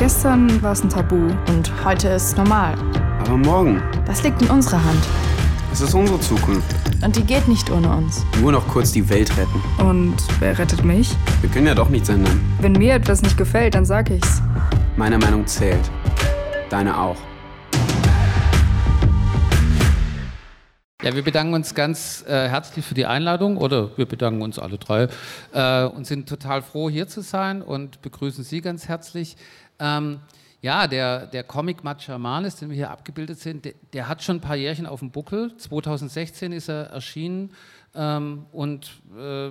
Gestern war es ein Tabu und heute ist normal. Aber morgen? Das liegt in unserer Hand. Es ist unsere Zukunft. Und die geht nicht ohne uns. Nur noch kurz die Welt retten. Und wer rettet mich? Wir können ja doch nichts ändern. Wenn mir etwas nicht gefällt, dann sag ich's. Meine Meinung zählt. Deine auch. Ja, wir bedanken uns ganz äh, herzlich für die Einladung oder wir bedanken uns alle drei äh, und sind total froh, hier zu sein und begrüßen Sie ganz herzlich. Ähm, ja, der, der Comic Machamanus, den wir hier abgebildet sind, der, der, hat schon ein paar Jährchen auf dem Buckel. 2016 ist er erschienen ähm, und äh,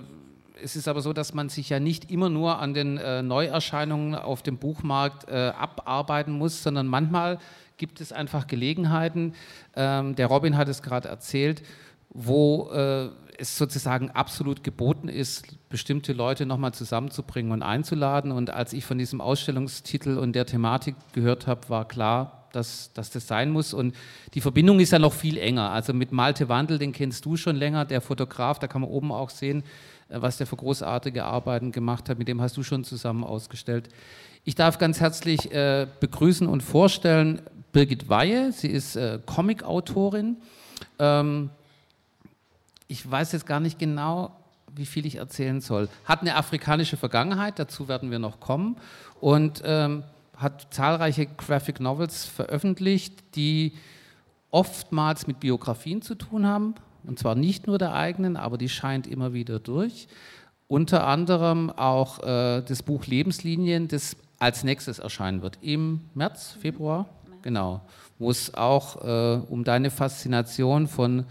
es ist aber so, dass man sich ja nicht immer nur an den äh, Neuerscheinungen auf dem Buchmarkt äh, abarbeiten muss, sondern manchmal gibt es einfach Gelegenheiten, ähm, der Robin hat es gerade erzählt, wo äh, es sozusagen absolut geboten ist, bestimmte Leute nochmal zusammenzubringen und einzuladen. Und als ich von diesem Ausstellungstitel und der Thematik gehört habe, war klar, dass, dass das sein muss. Und die Verbindung ist ja noch viel enger. Also mit Malte Wandel, den kennst du schon länger, der Fotograf, da kann man oben auch sehen, äh, was der für großartige Arbeiten gemacht hat. Mit dem hast du schon zusammen ausgestellt. Ich darf ganz herzlich äh, begrüßen und vorstellen Birgit Weihe. Sie ist äh, Comicautorin. Ähm, ich weiß jetzt gar nicht genau, wie viel ich erzählen soll. Hat eine afrikanische Vergangenheit, dazu werden wir noch kommen. Und ähm, hat zahlreiche Graphic Novels veröffentlicht, die oftmals mit Biografien zu tun haben. Und zwar nicht nur der eigenen, aber die scheint immer wieder durch. Unter anderem auch äh, das Buch Lebenslinien, das als nächstes erscheinen wird im März, Februar genau, wo es auch äh, um deine Faszination von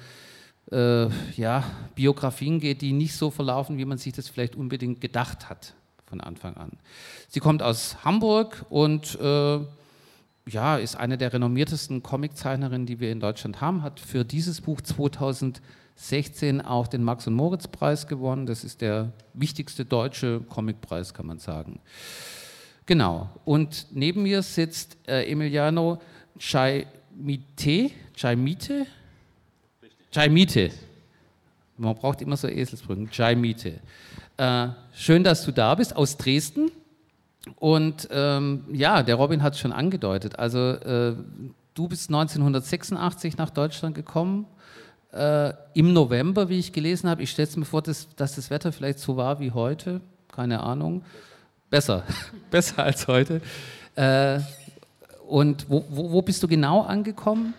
äh, ja, Biografien geht, die nicht so verlaufen, wie man sich das vielleicht unbedingt gedacht hat von Anfang an. Sie kommt aus Hamburg und äh, ja, ist eine der renommiertesten Comiczeichnerinnen, die wir in Deutschland haben, hat für dieses Buch 2016 auch den Max- und Moritz-Preis gewonnen. Das ist der wichtigste deutsche Comicpreis, kann man sagen. Genau. Und neben mir sitzt äh, Emiliano Chaimite. Chaimite? Chaimite. Man braucht immer so Eselsbrücken. Chaimite. Äh, schön, dass du da bist, aus Dresden. Und ähm, ja, der Robin hat es schon angedeutet. Also äh, du bist 1986 nach Deutschland gekommen. Äh, Im November, wie ich gelesen habe. Ich stelle mir vor, dass, dass das Wetter vielleicht so war wie heute. Keine Ahnung. Besser, besser als heute. Äh, und wo, wo, wo, bist du genau angekommen?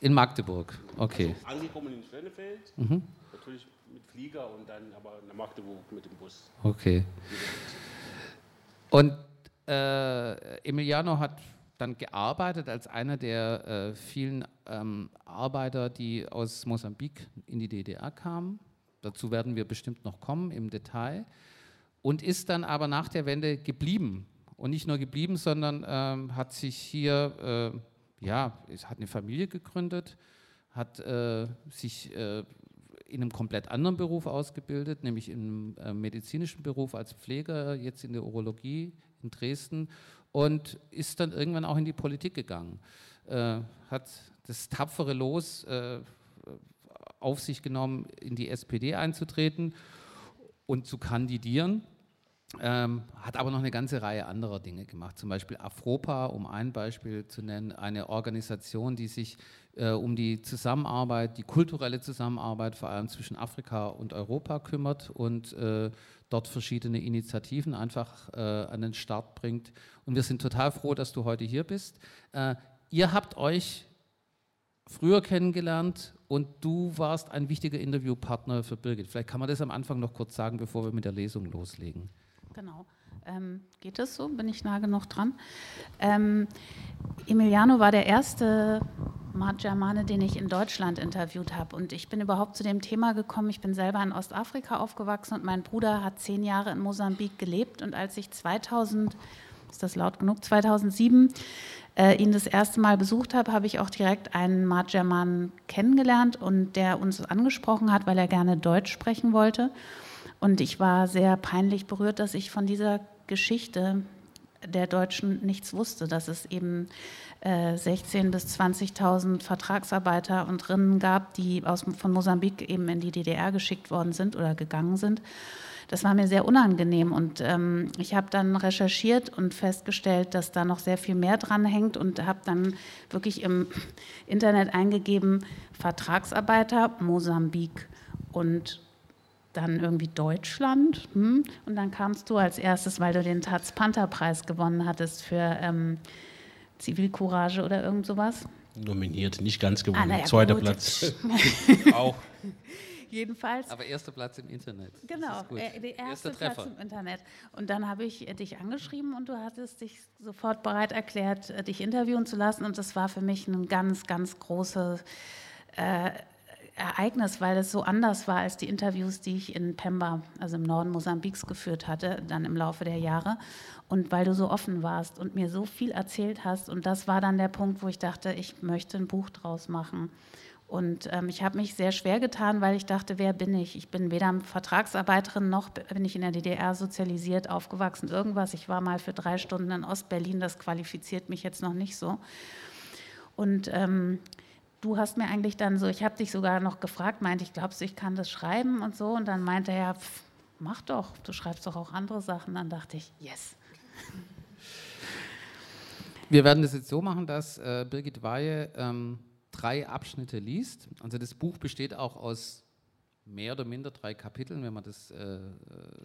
In Magdeburg. Okay. Also angekommen in Schönefeld, mhm. natürlich mit Flieger und dann aber nach Magdeburg mit dem Bus. Okay. Und äh, Emiliano hat dann gearbeitet als einer der äh, vielen ähm, Arbeiter, die aus Mosambik in die DDR kamen. Dazu werden wir bestimmt noch kommen im Detail und ist dann aber nach der Wende geblieben. Und nicht nur geblieben, sondern ähm, hat sich hier, äh, ja, hat eine Familie gegründet, hat äh, sich äh, in einem komplett anderen Beruf ausgebildet, nämlich im äh, medizinischen Beruf als Pfleger, jetzt in der Urologie in Dresden und ist dann irgendwann auch in die Politik gegangen. Äh, hat das tapfere Los äh, auf sich genommen, in die SPD einzutreten und zu kandidieren. Ähm, hat aber noch eine ganze Reihe anderer Dinge gemacht, zum Beispiel Afropa, um ein Beispiel zu nennen, eine Organisation, die sich äh, um die Zusammenarbeit, die kulturelle Zusammenarbeit vor allem zwischen Afrika und Europa kümmert und äh, dort verschiedene Initiativen einfach äh, an den Start bringt. Und wir sind total froh, dass du heute hier bist. Äh, ihr habt euch früher kennengelernt und du warst ein wichtiger Interviewpartner für Birgit. Vielleicht kann man das am Anfang noch kurz sagen, bevor wir mit der Lesung loslegen. Genau. Ähm, geht es so? Bin ich nah genug dran? Ähm, Emiliano war der erste Germane, den ich in Deutschland interviewt habe. Und ich bin überhaupt zu dem Thema gekommen. Ich bin selber in Ostafrika aufgewachsen und mein Bruder hat zehn Jahre in Mosambik gelebt. Und als ich 2000, ist das laut genug, 2007 äh, ihn das erste Mal besucht habe, habe ich auch direkt einen German kennengelernt und der uns angesprochen hat, weil er gerne Deutsch sprechen wollte. Und ich war sehr peinlich berührt, dass ich von dieser Geschichte der Deutschen nichts wusste, dass es eben äh, 16.000 bis 20.000 Vertragsarbeiter und Rinnen gab, die aus, von Mosambik eben in die DDR geschickt worden sind oder gegangen sind. Das war mir sehr unangenehm und ähm, ich habe dann recherchiert und festgestellt, dass da noch sehr viel mehr dran hängt und habe dann wirklich im Internet eingegeben, Vertragsarbeiter Mosambik und dann irgendwie Deutschland. Hm? Und dann kamst du als erstes, weil du den Taz Panther Preis gewonnen hattest für ähm, Zivilcourage oder irgend sowas. Nominiert, nicht ganz gewonnen. Ah, ja, Zweiter gut. Platz. Auch. Jedenfalls. Aber erster Platz im Internet. Genau, äh, der erste Erster Platz Treffer. im Internet. Und dann habe ich äh, dich angeschrieben und du hattest dich sofort bereit erklärt, äh, dich interviewen zu lassen. Und das war für mich ein ganz, ganz großes äh, Ereignis, weil es so anders war als die Interviews, die ich in Pemba, also im Norden Mosambiks, geführt hatte, dann im Laufe der Jahre. Und weil du so offen warst und mir so viel erzählt hast. Und das war dann der Punkt, wo ich dachte, ich möchte ein Buch draus machen. Und ähm, ich habe mich sehr schwer getan, weil ich dachte, wer bin ich? Ich bin weder Vertragsarbeiterin noch bin ich in der DDR sozialisiert, aufgewachsen, irgendwas. Ich war mal für drei Stunden in Ostberlin, das qualifiziert mich jetzt noch nicht so. Und ähm, du hast mir eigentlich dann so, ich habe dich sogar noch gefragt, meinte ich, glaubst du, ich kann das schreiben und so? Und dann meinte er, pff, mach doch, du schreibst doch auch andere Sachen. Dann dachte ich, yes. Wir werden das jetzt so machen, dass äh, Birgit Weihe ähm, drei Abschnitte liest. Also das Buch besteht auch aus mehr oder minder drei Kapiteln, wenn man das, äh, äh,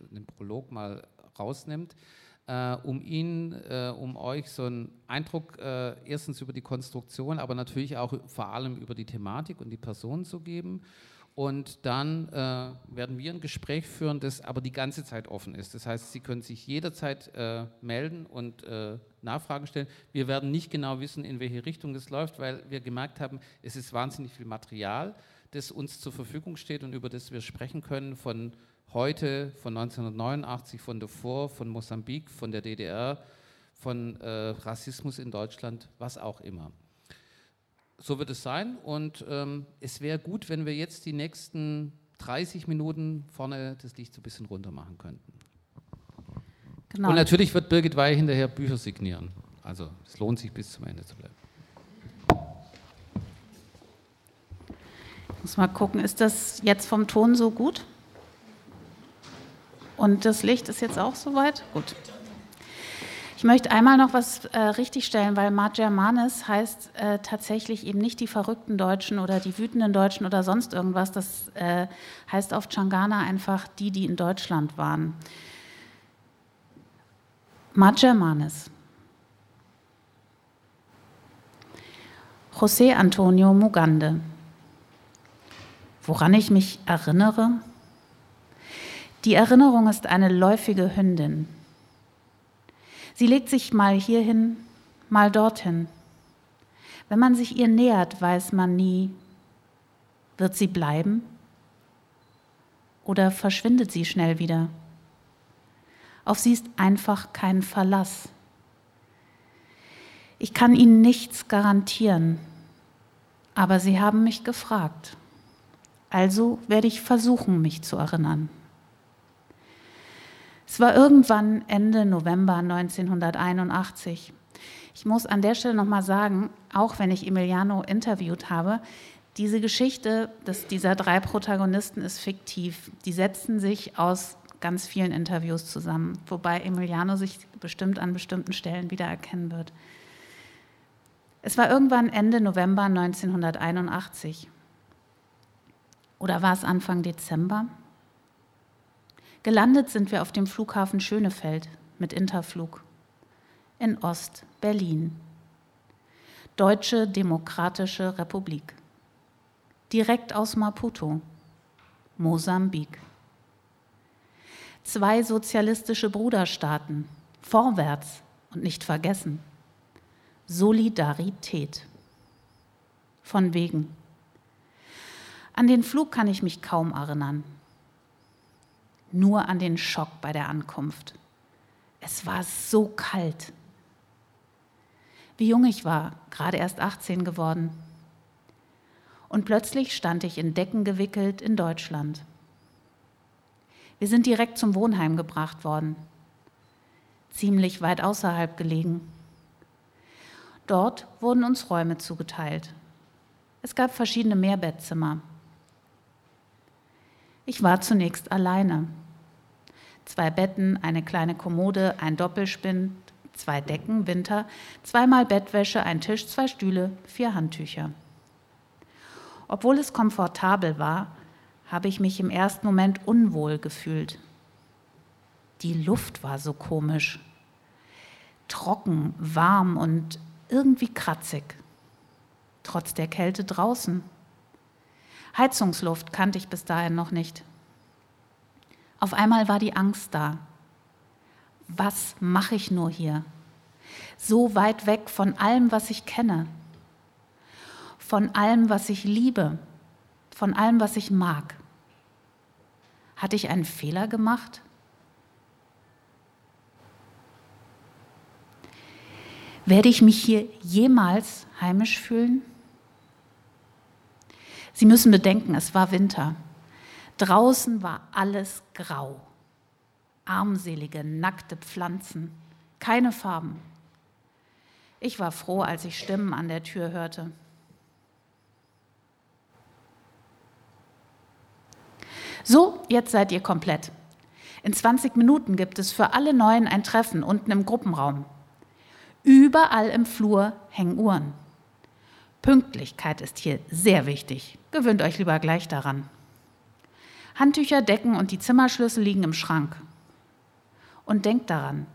den Prolog mal rausnimmt, äh, um ihn, äh, um euch so einen Eindruck äh, erstens über die Konstruktion, aber natürlich auch vor allem über die Thematik und die Person zu geben. Und dann äh, werden wir ein Gespräch führen, das aber die ganze Zeit offen ist. Das heißt, Sie können sich jederzeit äh, melden und äh, Nachfragen stellen. Wir werden nicht genau wissen, in welche Richtung das läuft, weil wir gemerkt haben, es ist wahnsinnig viel Material, das uns zur Verfügung steht und über das wir sprechen können von heute, von 1989, von davor, von Mosambik, von der DDR, von äh, Rassismus in Deutschland, was auch immer so wird es sein. Und ähm, es wäre gut, wenn wir jetzt die nächsten 30 Minuten vorne das Licht so ein bisschen runter machen könnten. Genau. Und natürlich wird Birgit Wey hinterher Bücher signieren. Also es lohnt sich bis zum Ende zu bleiben. Ich muss mal gucken, ist das jetzt vom Ton so gut? Und das Licht ist jetzt auch soweit? Gut. Ich möchte einmal noch was äh, richtigstellen, weil Mart Germanis heißt äh, tatsächlich eben nicht die verrückten Deutschen oder die wütenden Deutschen oder sonst irgendwas. Das äh, heißt auf Changana einfach die, die in Deutschland waren. Mart Germanis. José Antonio Mugande. Woran ich mich erinnere? Die Erinnerung ist eine läufige Hündin. Sie legt sich mal hierhin, mal dorthin. Wenn man sich ihr nähert, weiß man nie, wird sie bleiben oder verschwindet sie schnell wieder. Auf sie ist einfach kein Verlass. Ich kann Ihnen nichts garantieren, aber Sie haben mich gefragt. Also werde ich versuchen, mich zu erinnern. Es war irgendwann Ende November 1981. Ich muss an der Stelle nochmal sagen, auch wenn ich Emiliano interviewt habe, diese Geschichte des, dieser drei Protagonisten ist fiktiv. Die setzen sich aus ganz vielen Interviews zusammen, wobei Emiliano sich bestimmt an bestimmten Stellen wiedererkennen wird. Es war irgendwann Ende November 1981. Oder war es Anfang Dezember? Gelandet sind wir auf dem Flughafen Schönefeld mit Interflug in Ost-Berlin. Deutsche Demokratische Republik. Direkt aus Maputo, Mosambik. Zwei sozialistische Bruderstaaten, vorwärts und nicht vergessen. Solidarität. Von wegen. An den Flug kann ich mich kaum erinnern. Nur an den Schock bei der Ankunft. Es war so kalt. Wie jung ich war, gerade erst 18 geworden. Und plötzlich stand ich in Decken gewickelt in Deutschland. Wir sind direkt zum Wohnheim gebracht worden. ziemlich weit außerhalb gelegen. Dort wurden uns Räume zugeteilt. Es gab verschiedene Mehrbettzimmer. Ich war zunächst alleine. Zwei Betten, eine kleine Kommode, ein Doppelspind, zwei Decken, Winter, zweimal Bettwäsche, ein Tisch, zwei Stühle, vier Handtücher. Obwohl es komfortabel war, habe ich mich im ersten Moment unwohl gefühlt. Die Luft war so komisch. Trocken, warm und irgendwie kratzig. Trotz der Kälte draußen. Heizungsluft kannte ich bis dahin noch nicht. Auf einmal war die Angst da. Was mache ich nur hier? So weit weg von allem, was ich kenne, von allem, was ich liebe, von allem, was ich mag. Hatte ich einen Fehler gemacht? Werde ich mich hier jemals heimisch fühlen? Sie müssen bedenken, es war Winter. Draußen war alles grau. Armselige, nackte Pflanzen, keine Farben. Ich war froh, als ich Stimmen an der Tür hörte. So, jetzt seid ihr komplett. In 20 Minuten gibt es für alle Neuen ein Treffen unten im Gruppenraum. Überall im Flur hängen Uhren. Pünktlichkeit ist hier sehr wichtig. Gewöhnt euch lieber gleich daran. Handtücher, Decken und die Zimmerschlüssel liegen im Schrank. Und denkt daran,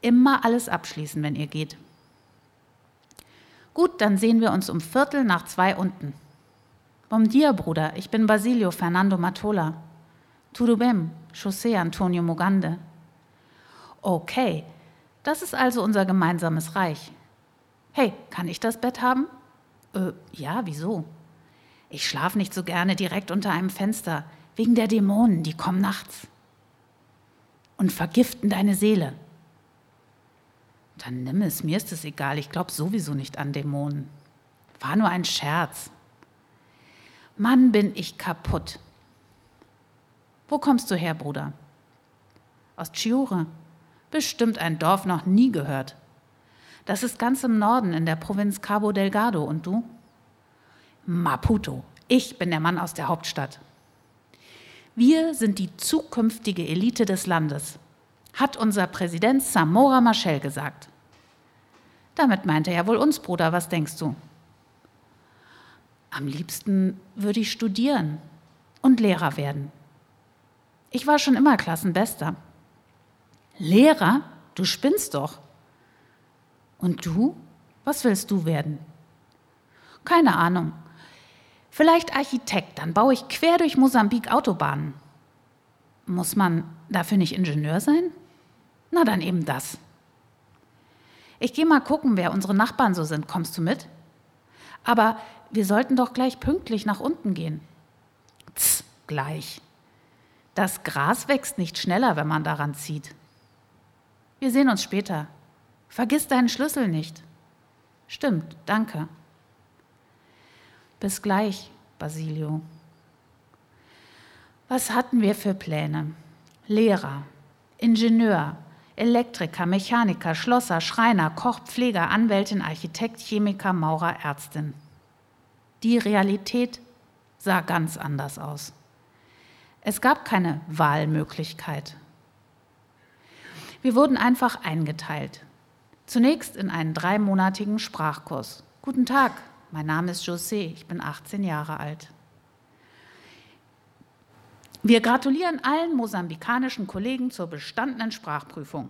immer alles abschließen, wenn ihr geht. Gut, dann sehen wir uns um Viertel nach zwei unten. Bom dia, Bruder, ich bin Basilio Fernando Matola. Tudo bem, José Antonio Mogande. Okay, das ist also unser gemeinsames Reich. Hey, kann ich das Bett haben? Äh, ja, wieso? Ich schlafe nicht so gerne direkt unter einem Fenster, wegen der Dämonen, die kommen nachts und vergiften deine Seele. Dann nimm es, mir ist es egal, ich glaube sowieso nicht an Dämonen. War nur ein Scherz. Mann, bin ich kaputt. Wo kommst du her, Bruder? Aus Chiure. Bestimmt ein Dorf noch nie gehört. Das ist ganz im Norden in der Provinz Cabo Delgado. Und du? Maputo. Ich bin der Mann aus der Hauptstadt. Wir sind die zukünftige Elite des Landes, hat unser Präsident Samora Machel gesagt. Damit meinte er wohl uns, Bruder, was denkst du? Am liebsten würde ich studieren und Lehrer werden. Ich war schon immer Klassenbester. Lehrer? Du spinnst doch. Und du? Was willst du werden? Keine Ahnung. Vielleicht Architekt, dann baue ich quer durch Mosambik Autobahnen. Muss man dafür nicht Ingenieur sein? Na dann eben das. Ich gehe mal gucken, wer unsere Nachbarn so sind. Kommst du mit? Aber wir sollten doch gleich pünktlich nach unten gehen. Tss, gleich. Das Gras wächst nicht schneller, wenn man daran zieht. Wir sehen uns später. Vergiss deinen Schlüssel nicht. Stimmt, danke. Bis gleich, Basilio. Was hatten wir für Pläne? Lehrer, Ingenieur, Elektriker, Mechaniker, Schlosser, Schreiner, Koch, Pfleger, Anwältin, Architekt, Chemiker, Maurer, Ärztin. Die Realität sah ganz anders aus. Es gab keine Wahlmöglichkeit. Wir wurden einfach eingeteilt. Zunächst in einen dreimonatigen Sprachkurs. Guten Tag, mein Name ist José, ich bin 18 Jahre alt. Wir gratulieren allen mosambikanischen Kollegen zur bestandenen Sprachprüfung.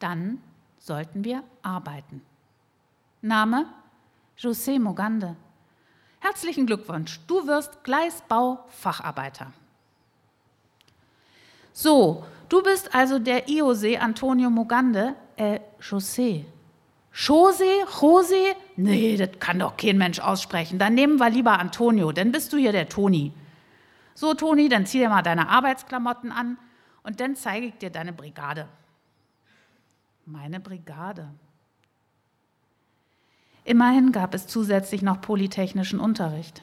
Dann sollten wir arbeiten. Name José Mogande. Herzlichen Glückwunsch, du wirst Gleisbau-Facharbeiter. So, du bist also der Iose Antonio Mogande, äh, José. José, José? Nee, das kann doch kein Mensch aussprechen. Dann nehmen wir lieber Antonio, dann bist du hier der Toni. So, Toni, dann zieh dir mal deine Arbeitsklamotten an und dann zeige ich dir deine Brigade. Meine Brigade. Immerhin gab es zusätzlich noch polytechnischen Unterricht.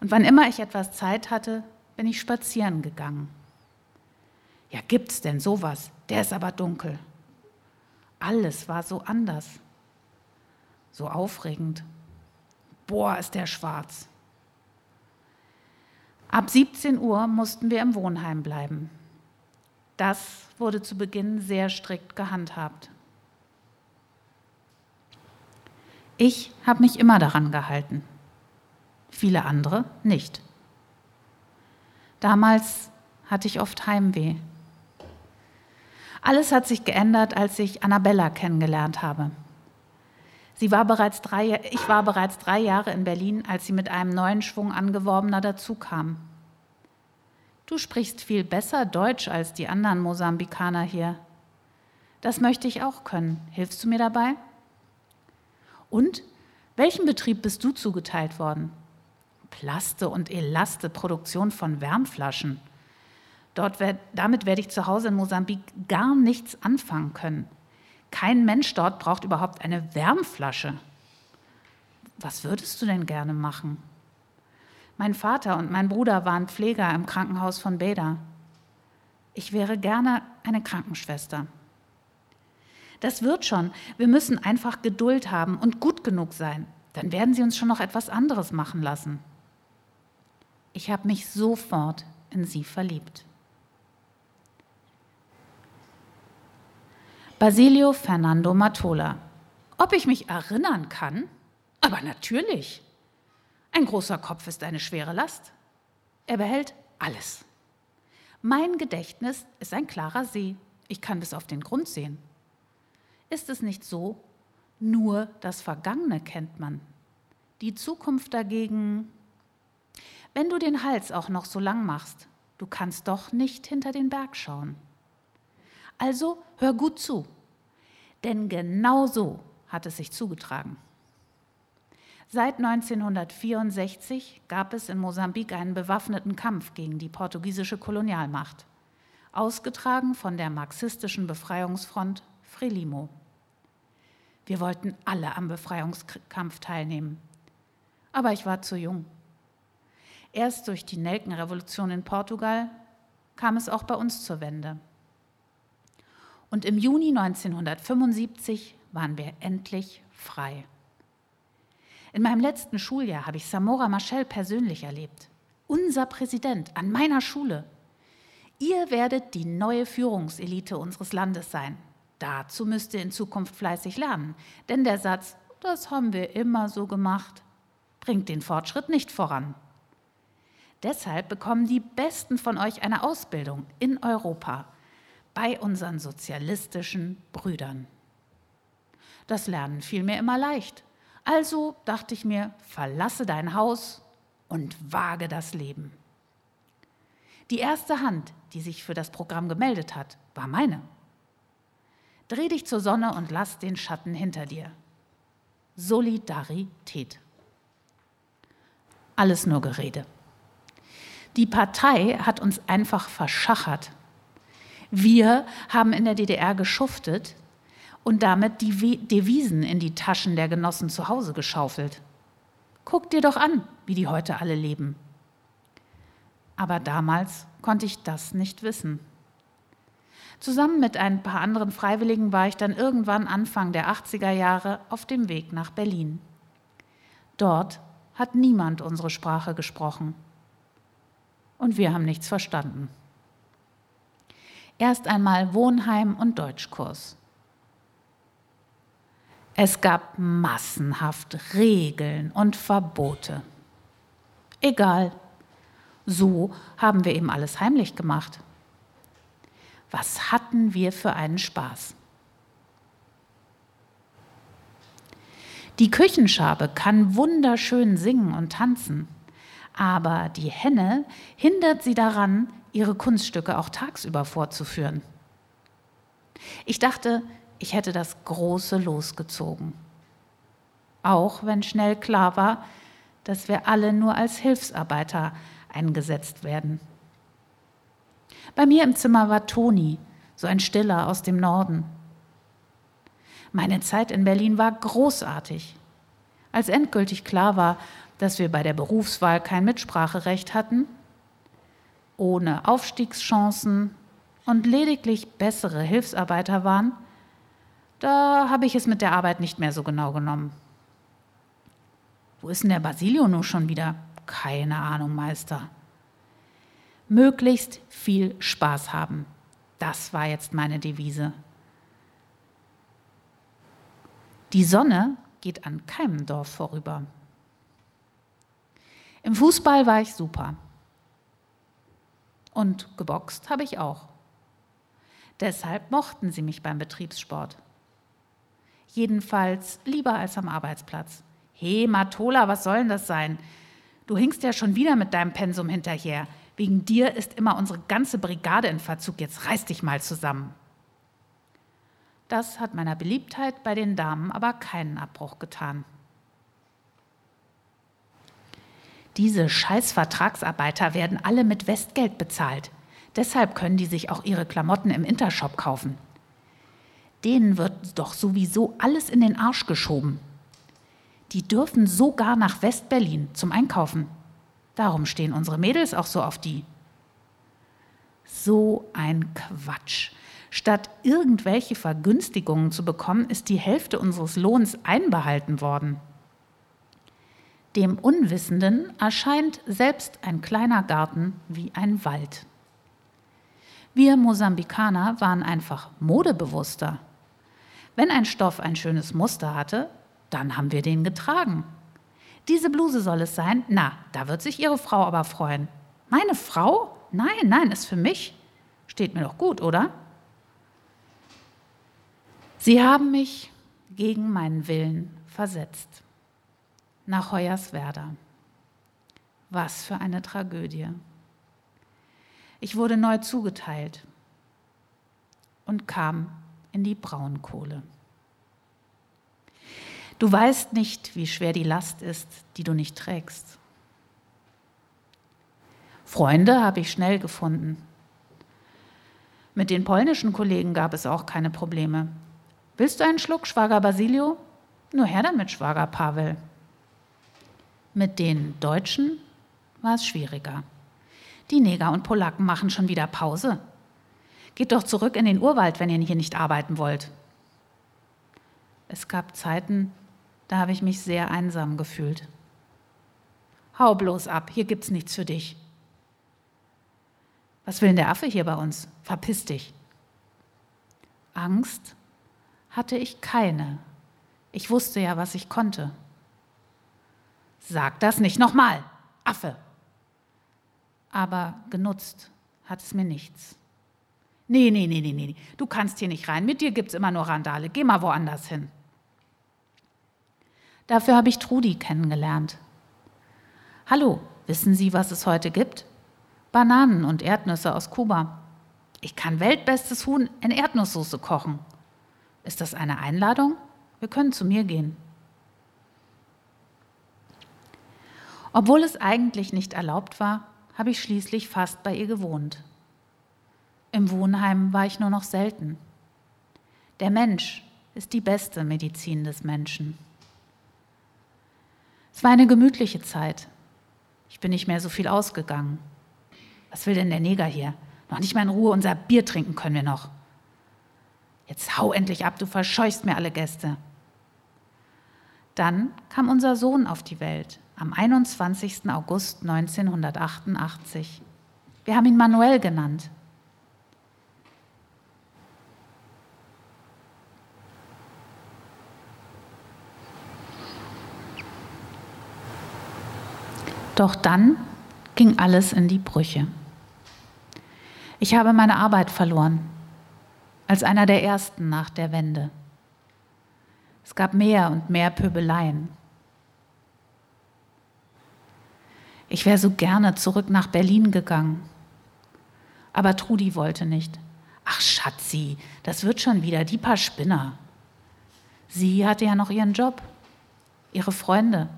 Und wann immer ich etwas Zeit hatte, bin ich spazieren gegangen. Ja, gibt's denn sowas? Der ist aber dunkel. Alles war so anders. So aufregend. Boah, ist der schwarz. Ab 17 Uhr mussten wir im Wohnheim bleiben. Das wurde zu Beginn sehr strikt gehandhabt. Ich habe mich immer daran gehalten, viele andere nicht. Damals hatte ich oft Heimweh. Alles hat sich geändert, als ich Annabella kennengelernt habe. Sie war bereits drei, ich war bereits drei Jahre in Berlin, als sie mit einem neuen Schwung Angeworbener dazukam. Du sprichst viel besser Deutsch als die anderen Mosambikaner hier. Das möchte ich auch können. Hilfst du mir dabei? Und welchem Betrieb bist du zugeteilt worden? Plaste und Elaste, Produktion von Wärmflaschen. Dort werd, damit werde ich zu Hause in Mosambik gar nichts anfangen können. Kein Mensch dort braucht überhaupt eine Wärmflasche. Was würdest du denn gerne machen? Mein Vater und mein Bruder waren Pfleger im Krankenhaus von Beda. Ich wäre gerne eine Krankenschwester. Das wird schon. Wir müssen einfach Geduld haben und gut genug sein. Dann werden sie uns schon noch etwas anderes machen lassen. Ich habe mich sofort in sie verliebt. Basilio Fernando Matola. Ob ich mich erinnern kann? Aber natürlich. Ein großer Kopf ist eine schwere Last. Er behält alles. Mein Gedächtnis ist ein klarer See. Ich kann bis auf den Grund sehen. Ist es nicht so? Nur das Vergangene kennt man. Die Zukunft dagegen, wenn du den Hals auch noch so lang machst, du kannst doch nicht hinter den Berg schauen. Also hör gut zu, denn genau so hat es sich zugetragen. Seit 1964 gab es in Mosambik einen bewaffneten Kampf gegen die portugiesische Kolonialmacht, ausgetragen von der marxistischen Befreiungsfront Frelimo. Wir wollten alle am Befreiungskampf teilnehmen, aber ich war zu jung. Erst durch die Nelkenrevolution in Portugal kam es auch bei uns zur Wende. Und im Juni 1975 waren wir endlich frei. In meinem letzten Schuljahr habe ich Samora Machel persönlich erlebt. Unser Präsident an meiner Schule. Ihr werdet die neue Führungselite unseres Landes sein. Dazu müsst ihr in Zukunft fleißig lernen, denn der Satz, das haben wir immer so gemacht, bringt den Fortschritt nicht voran. Deshalb bekommen die Besten von euch eine Ausbildung in Europa bei unseren sozialistischen Brüdern. Das Lernen fiel mir immer leicht. Also dachte ich mir, verlasse dein Haus und wage das Leben. Die erste Hand, die sich für das Programm gemeldet hat, war meine. Dreh dich zur Sonne und lass den Schatten hinter dir. Solidarität. Alles nur Gerede. Die Partei hat uns einfach verschachert wir haben in der DDR geschuftet und damit die Devisen in die Taschen der Genossen zu Hause geschaufelt. Guck dir doch an, wie die heute alle leben. Aber damals konnte ich das nicht wissen. Zusammen mit ein paar anderen Freiwilligen war ich dann irgendwann Anfang der 80er Jahre auf dem Weg nach Berlin. Dort hat niemand unsere Sprache gesprochen. Und wir haben nichts verstanden. Erst einmal Wohnheim und Deutschkurs. Es gab massenhaft Regeln und Verbote. Egal, so haben wir eben alles heimlich gemacht. Was hatten wir für einen Spaß? Die Küchenschabe kann wunderschön singen und tanzen, aber die Henne hindert sie daran, ihre Kunststücke auch tagsüber vorzuführen. Ich dachte, ich hätte das große losgezogen. Auch wenn schnell klar war, dass wir alle nur als Hilfsarbeiter eingesetzt werden. Bei mir im Zimmer war Toni, so ein Stiller aus dem Norden. Meine Zeit in Berlin war großartig. Als endgültig klar war, dass wir bei der Berufswahl kein Mitspracherecht hatten, ohne Aufstiegschancen, und lediglich bessere Hilfsarbeiter waren, da habe ich es mit der Arbeit nicht mehr so genau genommen. Wo ist denn der Basilio nun schon wieder? Keine Ahnung, Meister. Möglichst viel Spaß haben. Das war jetzt meine Devise. Die Sonne geht an keinem Dorf vorüber. Im Fußball war ich super. Und geboxt habe ich auch. Deshalb mochten sie mich beim Betriebssport. Jedenfalls lieber als am Arbeitsplatz. He, Matola, was soll denn das sein? Du hinkst ja schon wieder mit deinem Pensum hinterher. Wegen dir ist immer unsere ganze Brigade in Verzug. Jetzt reiß dich mal zusammen. Das hat meiner Beliebtheit bei den Damen aber keinen Abbruch getan. Diese Scheiß-Vertragsarbeiter werden alle mit Westgeld bezahlt. Deshalb können die sich auch ihre Klamotten im Intershop kaufen. Denen wird doch sowieso alles in den Arsch geschoben. Die dürfen sogar nach Westberlin zum Einkaufen. Darum stehen unsere Mädels auch so auf die. So ein Quatsch. Statt irgendwelche Vergünstigungen zu bekommen, ist die Hälfte unseres Lohns einbehalten worden. Dem Unwissenden erscheint selbst ein kleiner Garten wie ein Wald. Wir Mosambikaner waren einfach modebewusster. Wenn ein Stoff ein schönes Muster hatte, dann haben wir den getragen. Diese Bluse soll es sein? Na, da wird sich Ihre Frau aber freuen. Meine Frau? Nein, nein, ist für mich. Steht mir doch gut, oder? Sie haben mich gegen meinen Willen versetzt. Nach Hoyerswerda. Was für eine Tragödie. Ich wurde neu zugeteilt und kam in die Braunkohle. Du weißt nicht, wie schwer die Last ist, die du nicht trägst. Freunde habe ich schnell gefunden. Mit den polnischen Kollegen gab es auch keine Probleme. Willst du einen Schluck, Schwager Basilio? Nur her damit, Schwager Pavel. Mit den Deutschen war es schwieriger. Die Neger und Polacken machen schon wieder Pause. Geht doch zurück in den Urwald, wenn ihr hier nicht arbeiten wollt. Es gab Zeiten, da habe ich mich sehr einsam gefühlt. Hau bloß ab, hier gibt's nichts für dich. Was will denn der Affe hier bei uns? Verpiss dich. Angst hatte ich keine. Ich wusste ja, was ich konnte. Sag das nicht nochmal, Affe aber genutzt hat es mir nichts. Nee, nee, nee, nee, nee, du kannst hier nicht rein. Mit dir gibt es immer nur Randale. Geh mal woanders hin. Dafür habe ich Trudi kennengelernt. Hallo, wissen Sie, was es heute gibt? Bananen und Erdnüsse aus Kuba. Ich kann weltbestes Huhn in Erdnusssoße kochen. Ist das eine Einladung? Wir können zu mir gehen. Obwohl es eigentlich nicht erlaubt war, habe ich schließlich fast bei ihr gewohnt. Im Wohnheim war ich nur noch selten. Der Mensch ist die beste Medizin des Menschen. Es war eine gemütliche Zeit. Ich bin nicht mehr so viel ausgegangen. Was will denn der Neger hier? Noch nicht mal in Ruhe unser Bier trinken können wir noch. Jetzt hau endlich ab, du verscheuchst mir alle Gäste. Dann kam unser Sohn auf die Welt am 21. August 1988. Wir haben ihn Manuel genannt. Doch dann ging alles in die Brüche. Ich habe meine Arbeit verloren, als einer der ersten nach der Wende. Es gab mehr und mehr Pöbeleien. Ich wäre so gerne zurück nach Berlin gegangen. Aber Trudi wollte nicht. Ach Schatzi, das wird schon wieder, die paar Spinner. Sie hatte ja noch ihren Job, ihre Freunde.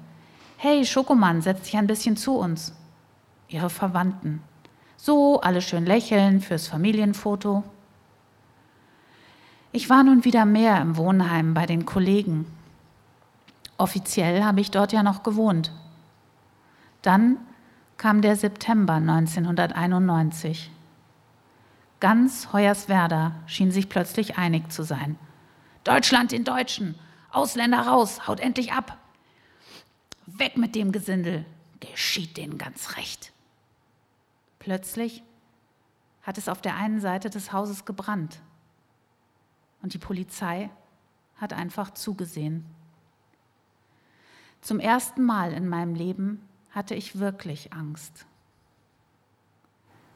Hey, Schokomann, setz dich ein bisschen zu uns. Ihre Verwandten. So, alle schön lächeln fürs Familienfoto. Ich war nun wieder mehr im Wohnheim bei den Kollegen. Offiziell habe ich dort ja noch gewohnt. Dann kam der September 1991. Ganz Hoyerswerda schien sich plötzlich einig zu sein. Deutschland den Deutschen, Ausländer raus, haut endlich ab. Weg mit dem Gesindel, geschieht denen ganz recht. Plötzlich hat es auf der einen Seite des Hauses gebrannt und die Polizei hat einfach zugesehen. Zum ersten Mal in meinem Leben hatte ich wirklich Angst.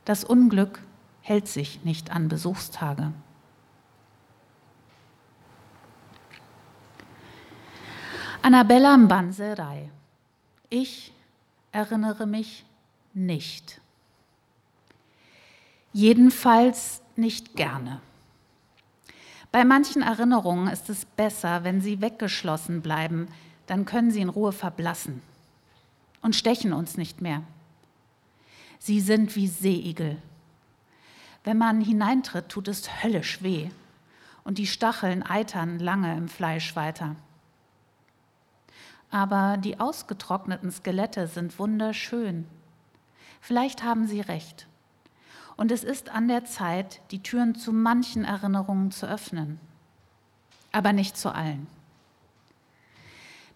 Das Unglück hält sich nicht an Besuchstage. Annabella Mbanserei. Ich erinnere mich nicht. Jedenfalls nicht gerne. Bei manchen Erinnerungen ist es besser, wenn sie weggeschlossen bleiben, dann können sie in Ruhe verblassen und stechen uns nicht mehr. Sie sind wie Seeigel. Wenn man hineintritt, tut es höllisch weh und die Stacheln eitern lange im Fleisch weiter. Aber die ausgetrockneten Skelette sind wunderschön. Vielleicht haben Sie recht. Und es ist an der Zeit, die Türen zu manchen Erinnerungen zu öffnen, aber nicht zu allen.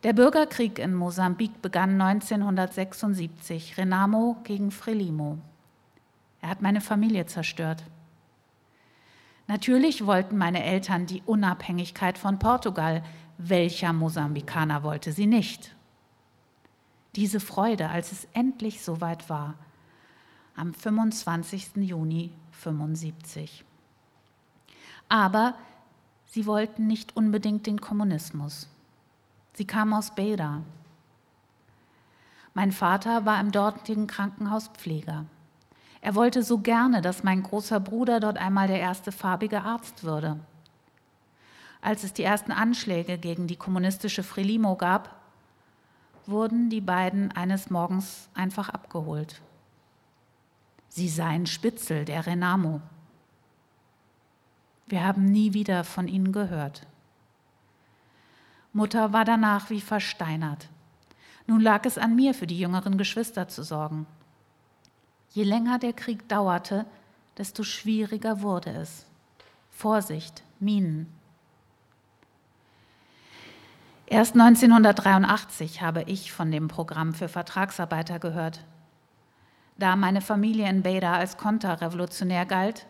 Der Bürgerkrieg in Mosambik begann 1976, Renamo gegen Frelimo. Er hat meine Familie zerstört. Natürlich wollten meine Eltern die Unabhängigkeit von Portugal. Welcher Mosambikaner wollte sie nicht? Diese Freude, als es endlich soweit war, am 25. Juni 1975. Aber sie wollten nicht unbedingt den Kommunismus. Sie kam aus Beira. Mein Vater war im dortigen Krankenhaus Pfleger. Er wollte so gerne, dass mein großer Bruder dort einmal der erste farbige Arzt würde. Als es die ersten Anschläge gegen die kommunistische Frelimo gab, wurden die beiden eines Morgens einfach abgeholt. Sie seien Spitzel der Renamo. Wir haben nie wieder von ihnen gehört. Mutter war danach wie versteinert. Nun lag es an mir, für die jüngeren Geschwister zu sorgen. Je länger der Krieg dauerte, desto schwieriger wurde es. Vorsicht, Minen. Erst 1983 habe ich von dem Programm für Vertragsarbeiter gehört. Da meine Familie in Beira als konterrevolutionär galt,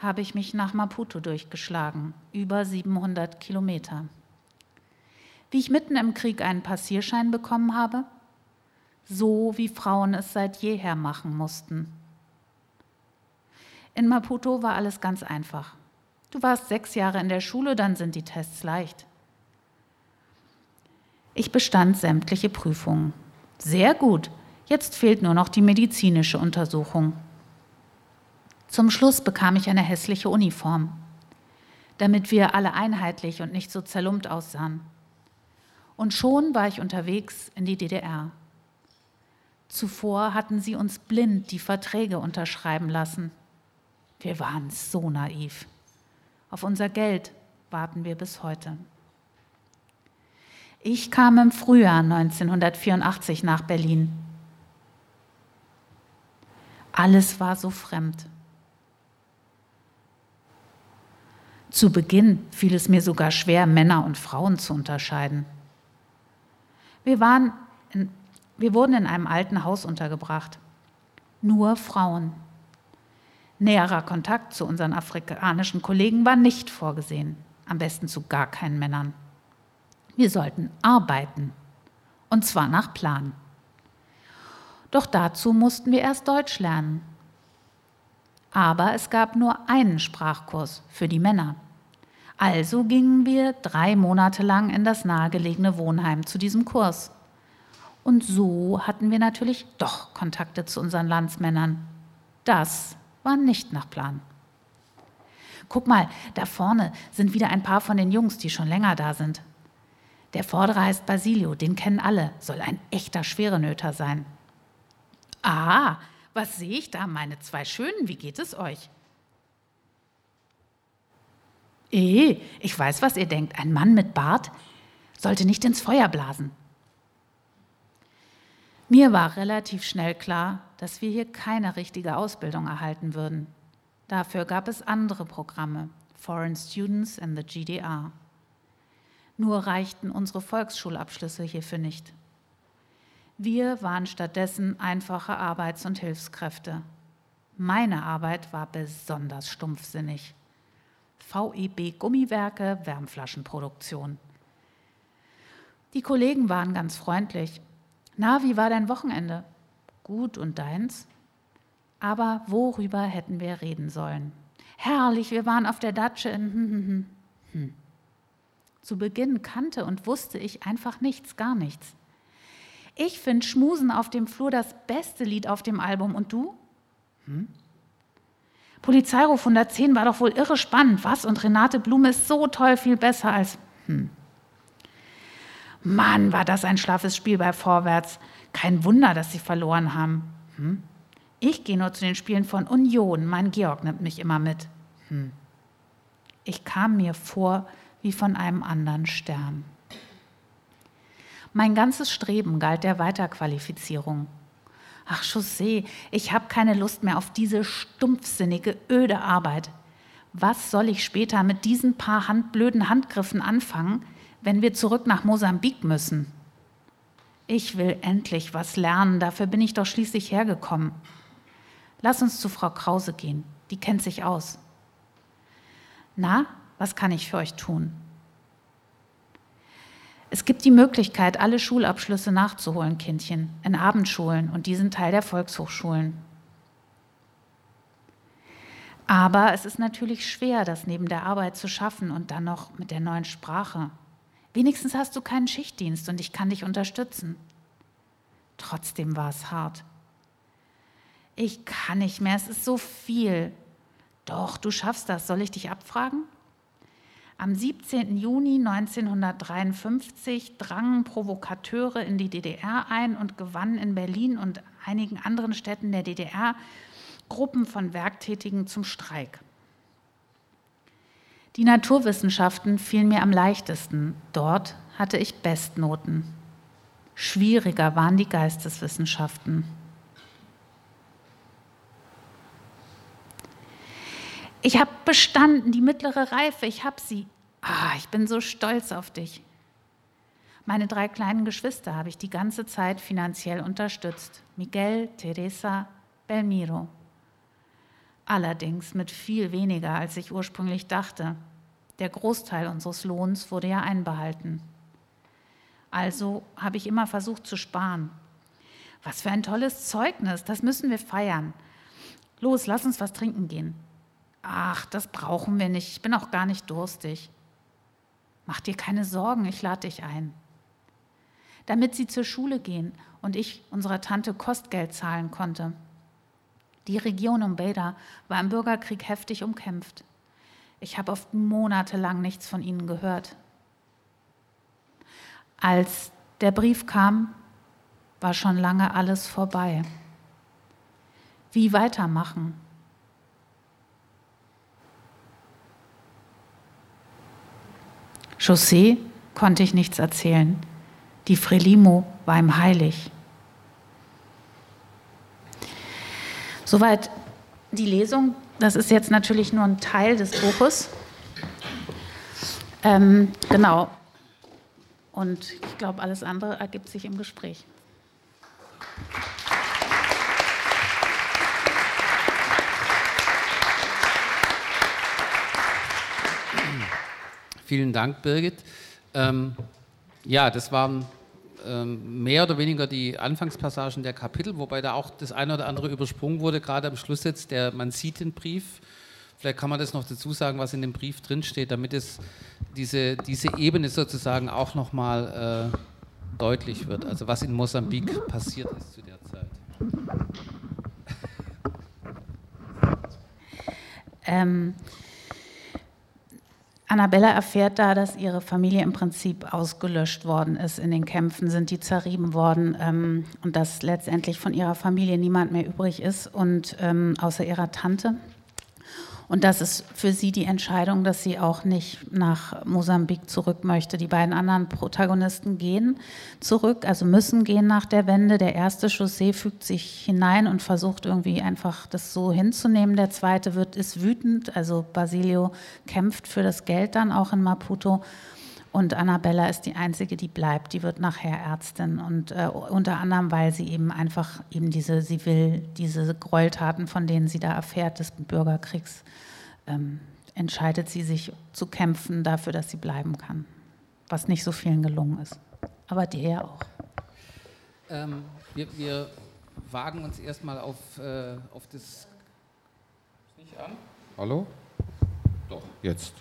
habe ich mich nach Maputo durchgeschlagen, über 700 Kilometer wie ich mitten im Krieg einen Passierschein bekommen habe, so wie Frauen es seit jeher machen mussten. In Maputo war alles ganz einfach. Du warst sechs Jahre in der Schule, dann sind die Tests leicht. Ich bestand sämtliche Prüfungen. Sehr gut. Jetzt fehlt nur noch die medizinische Untersuchung. Zum Schluss bekam ich eine hässliche Uniform, damit wir alle einheitlich und nicht so zerlumpt aussahen. Und schon war ich unterwegs in die DDR. Zuvor hatten sie uns blind die Verträge unterschreiben lassen. Wir waren so naiv. Auf unser Geld warten wir bis heute. Ich kam im Frühjahr 1984 nach Berlin. Alles war so fremd. Zu Beginn fiel es mir sogar schwer, Männer und Frauen zu unterscheiden. Wir, waren in, wir wurden in einem alten Haus untergebracht. Nur Frauen. Näherer Kontakt zu unseren afrikanischen Kollegen war nicht vorgesehen, am besten zu gar keinen Männern. Wir sollten arbeiten, und zwar nach Plan. Doch dazu mussten wir erst Deutsch lernen. Aber es gab nur einen Sprachkurs für die Männer. Also gingen wir drei Monate lang in das nahegelegene Wohnheim zu diesem Kurs. Und so hatten wir natürlich doch Kontakte zu unseren Landsmännern. Das war nicht nach Plan. Guck mal, da vorne sind wieder ein paar von den Jungs, die schon länger da sind. Der Vordere heißt Basilio, den kennen alle, soll ein echter Schwerenöter sein. Ah, was sehe ich da, meine zwei Schönen, wie geht es euch? Eh, ich weiß, was ihr denkt. Ein Mann mit Bart sollte nicht ins Feuer blasen. Mir war relativ schnell klar, dass wir hier keine richtige Ausbildung erhalten würden. Dafür gab es andere Programme, Foreign Students and the GDR. Nur reichten unsere Volksschulabschlüsse hierfür nicht. Wir waren stattdessen einfache Arbeits- und Hilfskräfte. Meine Arbeit war besonders stumpfsinnig. VEB Gummiwerke, Wärmflaschenproduktion. Die Kollegen waren ganz freundlich. Na, wie war dein Wochenende? Gut und deins? Aber worüber hätten wir reden sollen? Herrlich, wir waren auf der Datsche in. Hm, hm, hm. hm. Zu Beginn kannte und wusste ich einfach nichts, gar nichts. Ich finde Schmusen auf dem Flur das beste Lied auf dem Album. Und du? Hm? Polizeiruf 110 war doch wohl irre spannend, was? Und Renate Blume ist so toll, viel besser als. Hm. Mann, war das ein schlaffes Spiel bei Vorwärts. Kein Wunder, dass sie verloren haben. Hm? Ich gehe nur zu den Spielen von Union. Mein Georg nimmt mich immer mit. Hm. Ich kam mir vor wie von einem anderen Stern. Mein ganzes Streben galt der Weiterqualifizierung. Ach, Chaussee, ich habe keine Lust mehr auf diese stumpfsinnige, öde Arbeit. Was soll ich später mit diesen paar hand blöden Handgriffen anfangen, wenn wir zurück nach Mosambik müssen? Ich will endlich was lernen, dafür bin ich doch schließlich hergekommen. Lass uns zu Frau Krause gehen, die kennt sich aus. Na, was kann ich für euch tun? Es gibt die Möglichkeit, alle Schulabschlüsse nachzuholen, Kindchen, in Abendschulen und die sind Teil der Volkshochschulen. Aber es ist natürlich schwer, das neben der Arbeit zu schaffen und dann noch mit der neuen Sprache. Wenigstens hast du keinen Schichtdienst und ich kann dich unterstützen. Trotzdem war es hart. Ich kann nicht mehr, es ist so viel. Doch, du schaffst das. Soll ich dich abfragen? Am 17. Juni 1953 drangen Provokateure in die DDR ein und gewannen in Berlin und einigen anderen Städten der DDR Gruppen von Werktätigen zum Streik. Die Naturwissenschaften fielen mir am leichtesten. Dort hatte ich Bestnoten. Schwieriger waren die Geisteswissenschaften. Ich habe bestanden, die mittlere Reife, ich habe sie. Ah, ich bin so stolz auf dich. Meine drei kleinen Geschwister habe ich die ganze Zeit finanziell unterstützt. Miguel, Teresa, Belmiro. Allerdings mit viel weniger, als ich ursprünglich dachte. Der Großteil unseres Lohns wurde ja einbehalten. Also habe ich immer versucht zu sparen. Was für ein tolles Zeugnis, das müssen wir feiern. Los, lass uns was trinken gehen. Ach, das brauchen wir nicht. Ich bin auch gar nicht durstig. Mach dir keine Sorgen, ich lade dich ein. Damit sie zur Schule gehen und ich unserer Tante Kostgeld zahlen konnte. Die Region um Beda war im Bürgerkrieg heftig umkämpft. Ich habe oft monatelang nichts von ihnen gehört. Als der Brief kam, war schon lange alles vorbei. Wie weitermachen? José konnte ich nichts erzählen. Die Frelimo war ihm heilig. Soweit die Lesung. Das ist jetzt natürlich nur ein Teil des Buches. Ähm, genau. Und ich glaube, alles andere ergibt sich im Gespräch. Vielen Dank, Birgit. Ähm, ja, das waren ähm, mehr oder weniger die Anfangspassagen der Kapitel, wobei da auch das eine oder andere übersprungen wurde, gerade am Schluss jetzt, der, man sieht den Brief. Vielleicht kann man das noch dazu sagen, was in dem Brief drinsteht, damit es diese, diese Ebene sozusagen auch nochmal äh, deutlich wird, also was in Mosambik passiert ist zu der Zeit. Ähm, Annabella erfährt da, dass ihre Familie im Prinzip ausgelöscht worden ist. In den Kämpfen sind die zerrieben worden ähm, und dass letztendlich von ihrer Familie niemand mehr übrig ist und ähm, außer ihrer Tante. Und das ist für sie die Entscheidung, dass sie auch nicht nach Mosambik zurück möchte. Die beiden anderen Protagonisten gehen zurück, also müssen gehen nach der Wende. Der erste Chaussee fügt sich hinein und versucht irgendwie einfach das so hinzunehmen. Der zweite wird, ist wütend, also Basilio kämpft für das Geld dann auch in Maputo. Und Annabella ist die einzige, die bleibt. Die wird nachher Ärztin und äh, unter anderem, weil sie eben einfach eben diese, sie will diese Gräueltaten, von denen sie da erfährt, des Bürgerkriegs, ähm, entscheidet sie sich zu kämpfen dafür, dass sie bleiben kann. Was nicht so vielen gelungen ist. Aber der auch. Ähm, wir, wir, wagen uns erstmal auf, äh, auf das. Nicht an? Hallo? Doch, jetzt.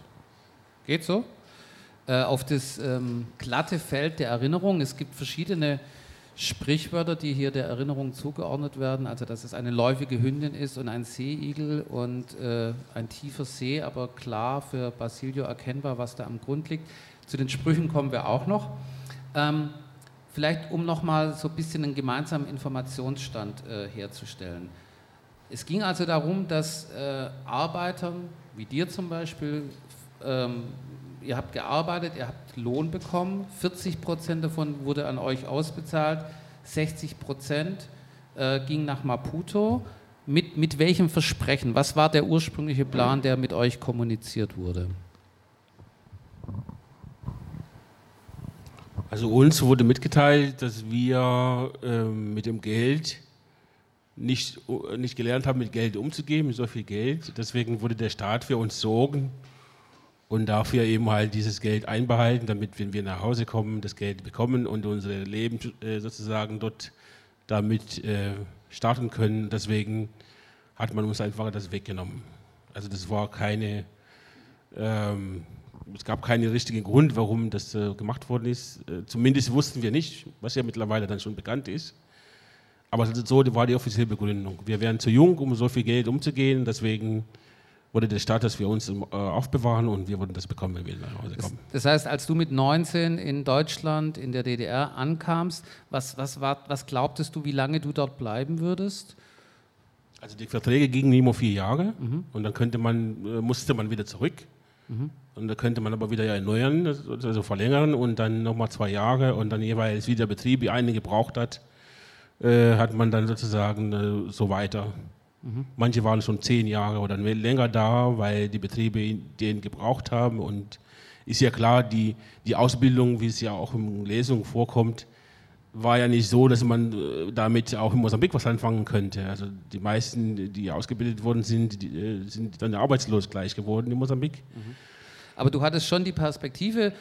Geht so? Äh, auf das ähm, glatte Feld der Erinnerung. Es gibt verschiedene Sprichwörter, die hier der Erinnerung zugeordnet werden. Also, dass es eine läufige Hündin ist und ein Seeigel und äh, ein tiefer See, aber klar für Basilio erkennbar, was da am Grund liegt. Zu den Sprüchen kommen wir auch noch. Ähm, vielleicht, um nochmal so ein bisschen einen gemeinsamen Informationsstand äh, herzustellen. Es ging also darum, dass äh, Arbeitern, wie dir zum Beispiel, ähm, ihr habt gearbeitet, ihr habt Lohn bekommen, 40 Prozent davon wurde an euch ausbezahlt, 60 Prozent äh, ging nach Maputo. Mit, mit welchem Versprechen? Was war der ursprüngliche Plan, der mit euch kommuniziert wurde? Also uns wurde mitgeteilt, dass wir äh, mit dem Geld nicht, nicht gelernt haben, mit Geld umzugehen, mit so viel Geld. Deswegen wurde der Staat für uns sorgen, und dafür eben halt dieses Geld einbehalten, damit, wenn wir nach Hause kommen, das Geld bekommen und unser Leben äh, sozusagen dort damit äh, starten können. Deswegen hat man uns einfach das weggenommen. Also das war keine, ähm, es gab keinen richtigen Grund, warum das äh, gemacht worden ist. Äh, zumindest wussten wir nicht, was ja mittlerweile dann schon bekannt ist. Aber so war die offizielle Begründung. Wir wären zu jung, um so viel Geld umzugehen, deswegen wurde der Status für uns äh, aufbewahren und wir würden das bekommen, wenn wir nach Hause kommen. Das, heißt, als du mit 19 in Deutschland, in der DDR ankamst, was, was, war, was glaubtest du, wie lange du dort bleiben würdest? Also die Verträge gingen immer vier Jahre mhm. und dann könnte man, äh, musste man wieder zurück. Mhm. Und da könnte man aber wieder erneuern, also verlängern und dann nochmal zwei Jahre und dann jeweils wieder Betrieb, wie eine gebraucht hat, äh, hat man dann sozusagen äh, so weiter. Manche waren schon zehn Jahre oder länger da, weil die Betriebe den gebraucht haben. Und ist ja klar, die, die Ausbildung, wie es ja auch in Lesungen vorkommt, war ja nicht so, dass man äh, damit auch in Mosambik was anfangen könnte. Also die meisten, die ausgebildet worden sind, die, äh, sind dann arbeitslos gleich geworden in Mosambik. Mhm. Aber du hattest schon die Perspektive,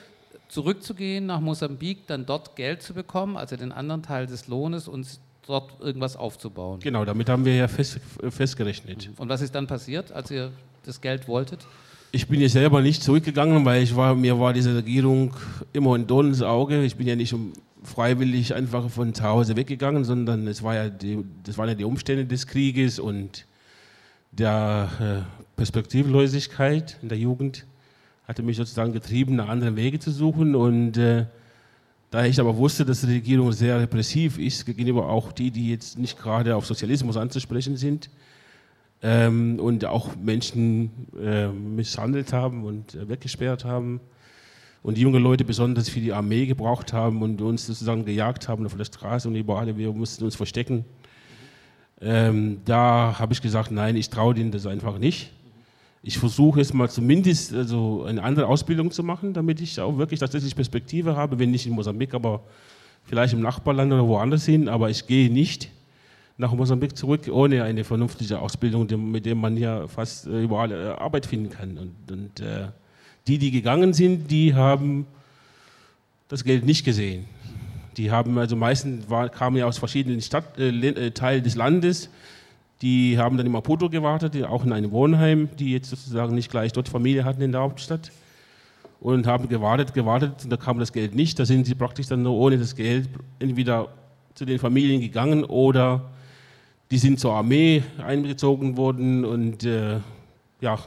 zurückzugehen nach Mosambik, dann dort Geld zu bekommen, also den anderen Teil des Lohnes und dort irgendwas aufzubauen. Genau, damit haben wir ja fest, festgerechnet. Und was ist dann passiert, als ihr das Geld wolltet? Ich bin ja selber nicht zurückgegangen, weil ich war, mir war diese Regierung immer ein Dorn ins Auge. Ich bin ja nicht freiwillig einfach von zu Hause weggegangen, sondern es war ja die, das waren ja die Umstände des Krieges und der äh, Perspektivlosigkeit in der Jugend hatte mich sozusagen getrieben, nach anderen Wege zu suchen und äh, da ich aber wusste, dass die Regierung sehr repressiv ist, gegenüber auch die, die jetzt nicht gerade auf Sozialismus anzusprechen sind ähm, und auch Menschen äh, misshandelt haben und äh, weggesperrt haben und junge Leute besonders für die Armee gebraucht haben und uns sozusagen gejagt haben auf der Straße und überall, wir mussten uns verstecken. Ähm, da habe ich gesagt, nein, ich traue denen das einfach nicht ich versuche jetzt mal zumindest also eine andere Ausbildung zu machen, damit ich auch wirklich tatsächlich Perspektive habe, wenn nicht in Mosambik, aber vielleicht im Nachbarland oder woanders hin. Aber ich gehe nicht nach Mosambik zurück ohne eine vernünftige Ausbildung, mit der man ja fast äh, überall äh, Arbeit finden kann. Und, und äh, die, die gegangen sind, die haben das Geld nicht gesehen. Die haben also meistens war, kamen ja aus verschiedenen Stadt, äh, äh Teilen des Landes die haben dann in Maputo gewartet, auch in einem Wohnheim, die jetzt sozusagen nicht gleich dort Familie hatten in der Hauptstadt. Und haben gewartet, gewartet, und da kam das Geld nicht. Da sind sie praktisch dann nur ohne das Geld entweder zu den Familien gegangen oder die sind zur Armee eingezogen worden. Und äh, ja,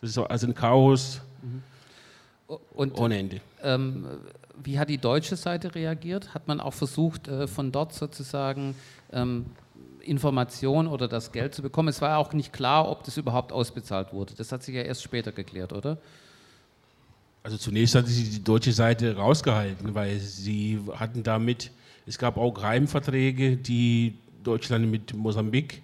das ist also ein Chaos und, ohne Ende. Ähm, wie hat die deutsche Seite reagiert? Hat man auch versucht, äh, von dort sozusagen ähm, Information oder das Geld zu bekommen. Es war auch nicht klar, ob das überhaupt ausbezahlt wurde. Das hat sich ja erst später geklärt, oder? Also zunächst hat sich die deutsche Seite rausgehalten, weil sie hatten damit, es gab auch Geheimverträge, die Deutschland mit Mosambik,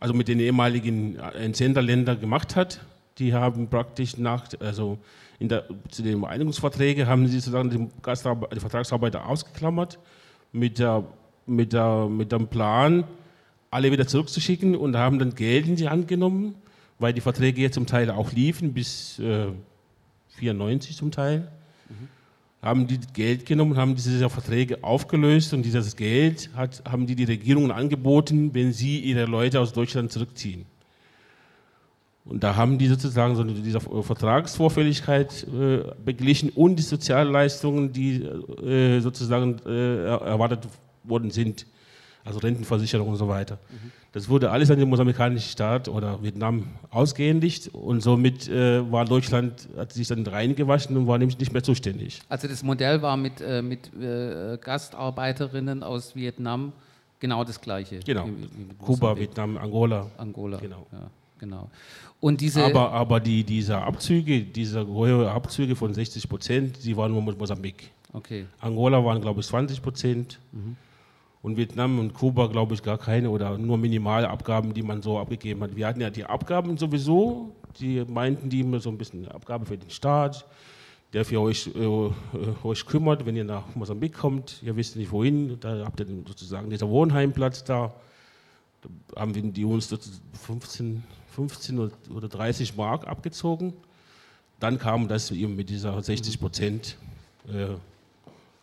also mit den ehemaligen Entsenderländern gemacht hat. Die haben praktisch nach, also der, zu den Einigungsverträgen haben sie sozusagen die, die Vertragsarbeiter ausgeklammert mit, der, mit, der, mit dem Plan, alle wieder zurückzuschicken und haben dann Geld in die Hand genommen, weil die Verträge jetzt zum Teil auch liefen bis äh, 94 zum Teil. Mhm. Haben die Geld genommen, haben diese Verträge aufgelöst und dieses Geld hat, haben die die Regierungen angeboten, wenn sie ihre Leute aus Deutschland zurückziehen. Und da haben die sozusagen so diese Vertragsvorfälligkeit äh, beglichen und die Sozialleistungen, die äh, sozusagen äh, erwartet worden sind, also Rentenversicherung und so weiter. Mhm. Das wurde alles an den mosambikanischen Staat oder Vietnam ausgehändigt und somit äh, war Deutschland, hat sich dann reingewaschen und war nämlich nicht mehr zuständig. Also das Modell war mit, äh, mit äh, Gastarbeiterinnen aus Vietnam genau das gleiche. Genau. Wie, wie Kuba, Vietnam, Angola. Angola. Genau. Ja, genau. Und diese aber aber die, diese Abzüge, diese hohe Abzüge von 60 Prozent, die waren nur mit Mosambik. Okay. Angola waren, glaube ich, 20 Prozent. Mhm. Und Vietnam und Kuba, glaube ich, gar keine oder nur minimale Abgaben, die man so abgegeben hat. Wir hatten ja die Abgaben sowieso, die meinten die immer so ein bisschen Abgabe für den Staat, der für euch, äh, euch kümmert, wenn ihr nach Mosambik kommt. Ihr wisst nicht wohin, da habt ihr sozusagen dieser Wohnheimplatz da. Da haben wir die uns 15 15 oder 30 Mark abgezogen. Dann kam das eben mit dieser 60 Prozent äh,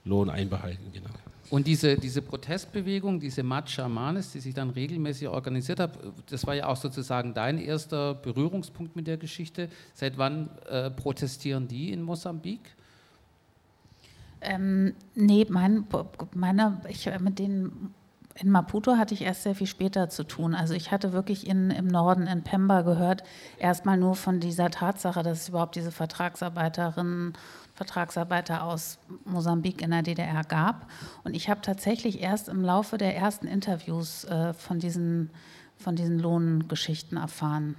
Lohn einbehalten. Genau. Und diese, diese Protestbewegung, diese Macha Manes, die sich dann regelmäßig organisiert hat, das war ja auch sozusagen dein erster Berührungspunkt mit der Geschichte. Seit wann äh, protestieren die in Mosambik? Ähm, nee, mein, meine, ich, mit denen in Maputo hatte ich erst sehr viel später zu tun. Also ich hatte wirklich in, im Norden, in Pemba gehört, erstmal nur von dieser Tatsache, dass es überhaupt diese Vertragsarbeiterinnen, Vertragsarbeiter aus Mosambik in der DDR gab. Und ich habe tatsächlich erst im Laufe der ersten Interviews äh, von, diesen, von diesen Lohngeschichten erfahren.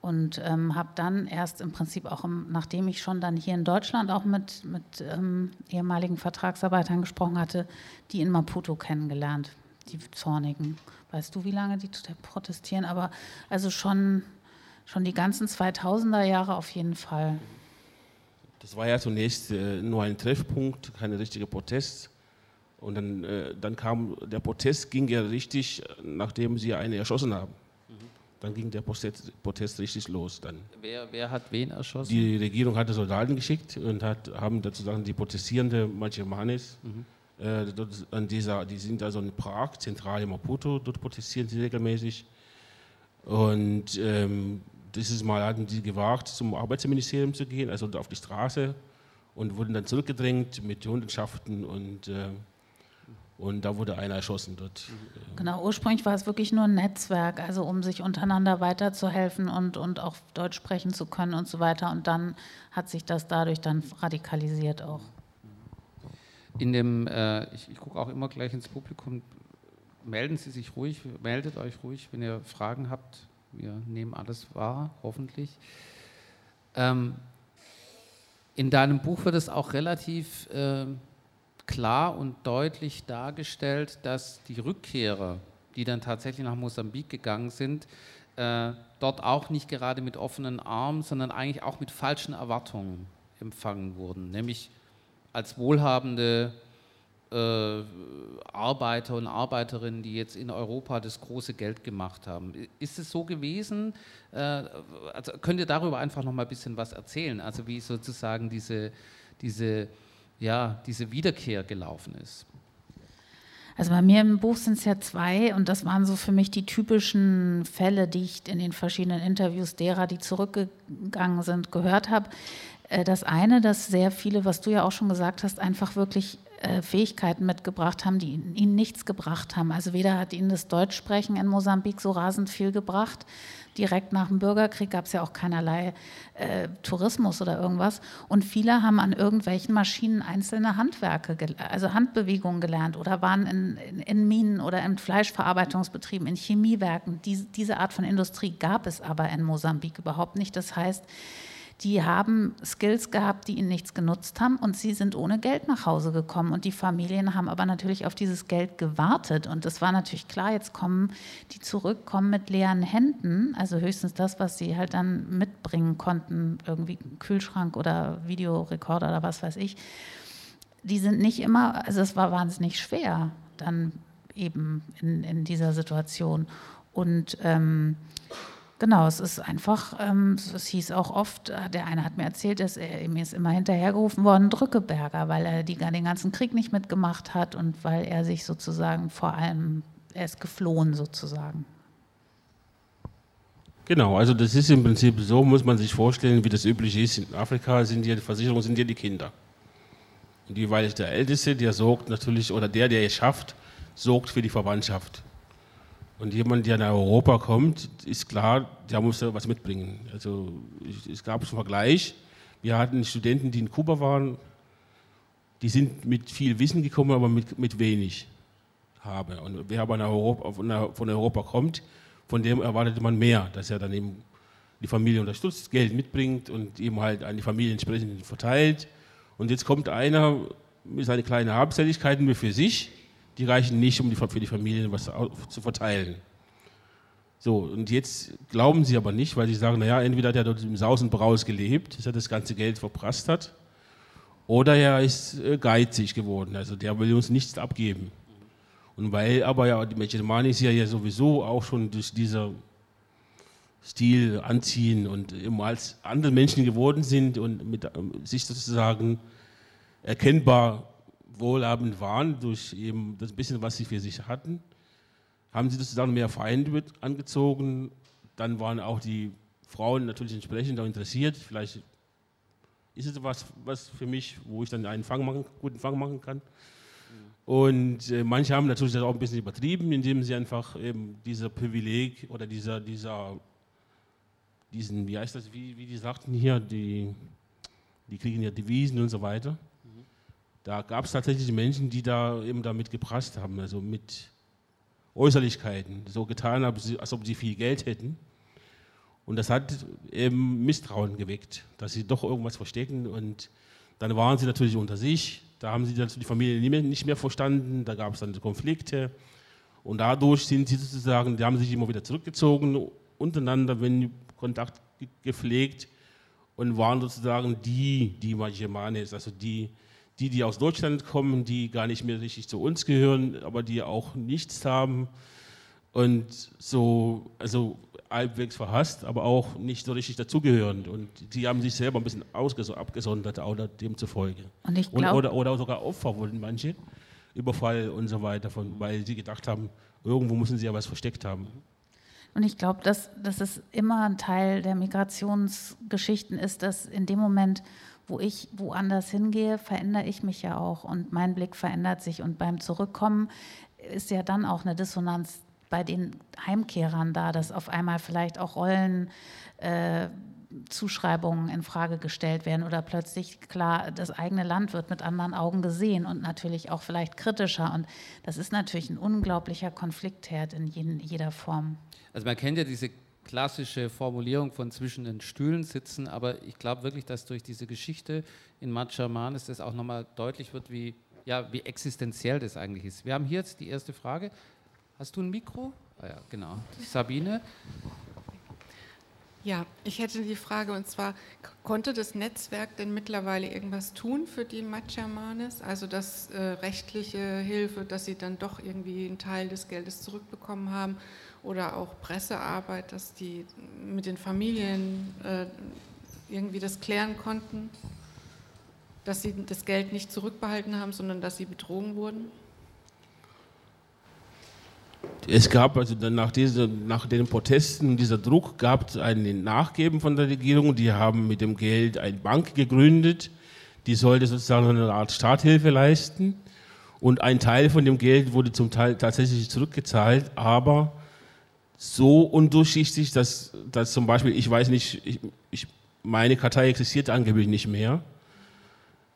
Und ähm, habe dann erst im Prinzip auch, im, nachdem ich schon dann hier in Deutschland auch mit, mit ähm, ehemaligen Vertragsarbeitern gesprochen hatte, die in Maputo kennengelernt die Zornigen. Weißt du, wie lange die protestieren? Aber also schon, schon die ganzen 2000er Jahre auf jeden Fall. Das war ja zunächst äh, nur ein Treffpunkt, keine richtige Protest. Und dann, äh, dann kam der Protest, ging ja richtig, nachdem sie eine erschossen haben. Mhm. Dann ging der Protest, Protest richtig los. Dann. Wer, wer, hat wen erschossen? Die Regierung hatte Soldaten geschickt und hat, haben sozusagen die protestierende Machimanes mhm äh, an dieser, die sind also in Prag, zentral in Maputo, dort protestieren sie regelmäßig. Und ähm, dieses Mal hatten sie gewagt, zum Arbeitsministerium zu gehen, also auf die Straße und wurden dann zurückgedrängt mit Hundenschaften und, äh, und da wurde einer erschossen dort. Genau, ursprünglich war es wirklich nur ein Netzwerk, also um sich untereinander weiterzuhelfen und, und auch Deutsch sprechen zu können und so weiter. Und dann hat sich das dadurch dann radikalisiert auch in dem, äh, ich, ich gucke auch immer gleich ins Publikum, melden Sie sich ruhig, meldet euch ruhig, wenn ihr Fragen habt. Wir nehmen alles wahr, hoffentlich. Ähm, in deinem Buch wird es auch relativ äh, klar und deutlich dargestellt, dass die Rückkehrer, die dann tatsächlich nach Mosambik gegangen sind, äh, dort auch nicht gerade mit offenen Armen, sondern eigentlich auch mit falschen Erwartungen empfangen wurden. Nämlich als wohlhabende äh, Arbeiter und Arbeiterinnen, die jetzt in Europa das große Geld gemacht haben. Ist es so gewesen? Äh, also könnt ihr darüber einfach noch mal ein bisschen was erzählen? Also wie sozusagen diese, diese, ja, diese Wiederkehr gelaufen ist? Also bei mir im Buch sind es ja zwei und das waren so für mich die typischen Fälle, die ich in den verschiedenen Interviews derer, die zurückgegangen sind, gehört habe. Äh, das eine, dass sehr viele, was du ja auch schon gesagt hast, einfach wirklich äh, Fähigkeiten mitgebracht haben, die ihnen nichts gebracht haben. Also weder hat ihnen das Deutschsprechen in Mosambik so rasend viel gebracht. Direkt nach dem Bürgerkrieg gab es ja auch keinerlei äh, Tourismus oder irgendwas. Und viele haben an irgendwelchen Maschinen einzelne Handwerke, also Handbewegungen gelernt oder waren in, in, in Minen oder in Fleischverarbeitungsbetrieben, in Chemiewerken. Dies, diese Art von Industrie gab es aber in Mosambik überhaupt nicht. Das heißt, die haben Skills gehabt, die ihnen nichts genutzt haben und sie sind ohne Geld nach Hause gekommen. Und die Familien haben aber natürlich auf dieses Geld gewartet. Und es war natürlich klar, jetzt kommen die zurück, kommen mit leeren Händen, also höchstens das, was sie halt dann mitbringen konnten, irgendwie Kühlschrank oder Videorekorder oder was weiß ich. Die sind nicht immer, also es war wahnsinnig schwer dann eben in, in dieser Situation. Und ähm, Genau, es ist einfach, ähm, es hieß auch oft, äh, der eine hat mir erzählt, dass er, ihm ist immer hinterhergerufen worden, Drückeberger, weil er die, den ganzen Krieg nicht mitgemacht hat und weil er sich sozusagen vor allem, er ist geflohen sozusagen. Genau, also das ist im Prinzip so, muss man sich vorstellen, wie das üblich ist. In Afrika sind die Versicherungen sind ja die Kinder. Und jeweils der Älteste, der sorgt natürlich, oder der, der es schafft, sorgt für die Verwandtschaft. Und jemand, der nach Europa kommt, ist klar, der muss was mitbringen. Also es gab einen Vergleich. Wir hatten Studenten, die in Kuba waren, die sind mit viel Wissen gekommen, aber mit, mit wenig habe. Und wer aber nach Europa, von Europa kommt, von dem erwartet man mehr, dass er dann eben die Familie unterstützt, Geld mitbringt und eben halt an die Familie entsprechend verteilt. Und jetzt kommt einer mit seinen kleinen Habseligkeiten für sich die reichen nicht, um die, für die Familien was zu verteilen. So, und jetzt glauben sie aber nicht, weil sie sagen, naja, entweder hat er dort im Saus und Braus gelebt, dass er das ganze Geld verprasst hat, oder er ist äh, geizig geworden, also der will uns nichts abgeben. Und weil aber ja die Mechelmanis ja, ja sowieso auch schon durch dieser Stil anziehen und immer als andere Menschen geworden sind und mit ähm, sich sozusagen erkennbar wohlhabend waren, durch eben das bisschen, was sie für sich hatten, haben sie sozusagen mehr Feinde angezogen. Dann waren auch die Frauen natürlich entsprechend auch interessiert. Vielleicht ist es was, was für mich, wo ich dann einen Fang machen, guten Fang machen kann. Und äh, manche haben natürlich das auch ein bisschen übertrieben, indem sie einfach eben dieser Privileg oder dieser, dieser, diesen, wie heißt das, wie, wie die sagten hier, die, die kriegen ja Devisen und so weiter da gab es tatsächlich Menschen, die da eben damit geprasst haben, also mit Äußerlichkeiten, so getan haben, als ob sie viel Geld hätten. Und das hat eben Misstrauen geweckt, dass sie doch irgendwas verstecken. Und dann waren sie natürlich unter sich. Da haben sie die Familie nicht mehr verstanden. Da gab es dann Konflikte. Und dadurch sind sie sozusagen, die haben sich immer wieder zurückgezogen untereinander, wenn Kontakt gepflegt und waren sozusagen die, die Majemanes, also die, die, die aus Deutschland kommen, die gar nicht mehr richtig zu uns gehören, aber die auch nichts haben und so, also halbwegs verhasst, aber auch nicht so richtig dazugehören. Und die haben sich selber ein bisschen abgesondert, auch demzufolge. Und ich glaub, oder, oder sogar Opfer wurden manche, Überfall und so weiter, von, weil sie gedacht haben, irgendwo müssen sie ja was versteckt haben. Und ich glaube, dass, dass es immer ein Teil der Migrationsgeschichten ist, dass in dem Moment, wo ich woanders hingehe, verändere ich mich ja auch und mein Blick verändert sich. Und beim Zurückkommen ist ja dann auch eine Dissonanz bei den Heimkehrern da, dass auf einmal vielleicht auch Rollen. Äh, Zuschreibungen in Frage gestellt werden oder plötzlich klar, das eigene Land wird mit anderen Augen gesehen und natürlich auch vielleicht kritischer. Und das ist natürlich ein unglaublicher Konfliktherd in jeder Form. Also man kennt ja diese klassische Formulierung von zwischen den Stühlen sitzen, aber ich glaube wirklich, dass durch diese Geschichte in Machaman das auch nochmal deutlich wird, wie, ja, wie existenziell das eigentlich ist. Wir haben hier jetzt die erste Frage. Hast du ein Mikro? Ah ja, genau. Sabine. Ja, ich hätte die Frage und zwar, konnte das Netzwerk denn mittlerweile irgendwas tun für die Machamanes? Also das äh, rechtliche Hilfe, dass sie dann doch irgendwie einen Teil des Geldes zurückbekommen haben oder auch Pressearbeit, dass die mit den Familien äh, irgendwie das klären konnten, dass sie das Geld nicht zurückbehalten haben, sondern dass sie betrogen wurden? Es gab also nach, diese, nach den Protesten, dieser Druck, gab es ein Nachgeben von der Regierung. Die haben mit dem Geld eine Bank gegründet, die sollte sozusagen eine Art Starthilfe leisten. Und ein Teil von dem Geld wurde zum Teil tatsächlich zurückgezahlt, aber so undurchsichtig, dass, dass zum Beispiel, ich weiß nicht, ich, ich, meine Kartei existiert angeblich nicht mehr.